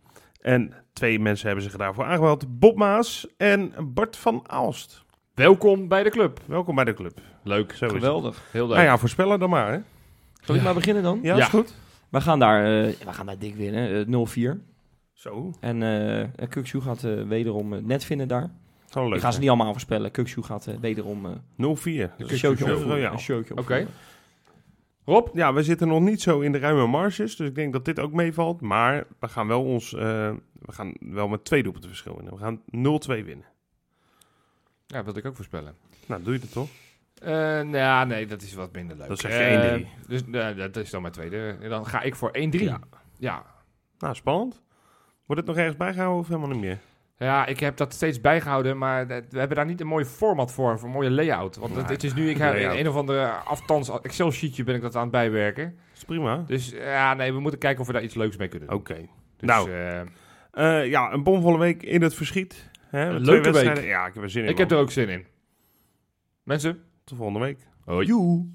En twee mensen hebben zich daarvoor aangemeld. Bob Maas en Bart van Aalst. Welkom bij de club. Welkom bij de club. Leuk. Zo is het. Geweldig. Heel leuk. Nou ja, voorspellen dan maar, hè? Zal ik maar beginnen dan? Ja, Ja. is goed. We gaan daar, eh, we gaan daar dik winnen, eh, 0-4. Zo, En eh Kukshu gaat wederom net vinden daar. zal leuk Ik ga ze niet allemaal voorspellen. Kukshu gaat wederom eh, 0-4. Dat een showtje. Een showtje Oké. Rob? Ja, we zitten nog niet zo in de ruime marges, dus ik denk dat dit ook meevalt. Maar we gaan wel ons, eh, we gaan wel met twee doelpunten verschil winnen. We gaan 0-2 winnen. Ja, dat wilde ik ook voorspellen. Nou, doe je dat toch? Eh, nou ja, nee, dat is wat minder leuk. Dan zeg je Eh, 1-3. Dus eh, dat is dan mijn tweede. En dan ga ik voor 1-3. Ja. Ja. Nou, spannend. Wordt het nog ergens bijgehouden of helemaal niet meer? Ja, ik heb dat steeds bijgehouden, maar dat- we hebben daar niet een mooi format voor, voor een mooie layout. Want het, Nee, het is nu, ik heb in een of andere aftans Excel-sheetje ben ik dat aan het bijwerken. Is prima. Dus eh, ja, nee, we moeten kijken of we daar iets leuks mee kunnen doen. Oké. Dus, nou. eh, Eh, ja, een bomvolle week in het verschiet. Hè, Een leuke week. Ja, ik heb er zin in. ik heb er ook zin in. Mensen, Tot volgende week. hoi. Joe.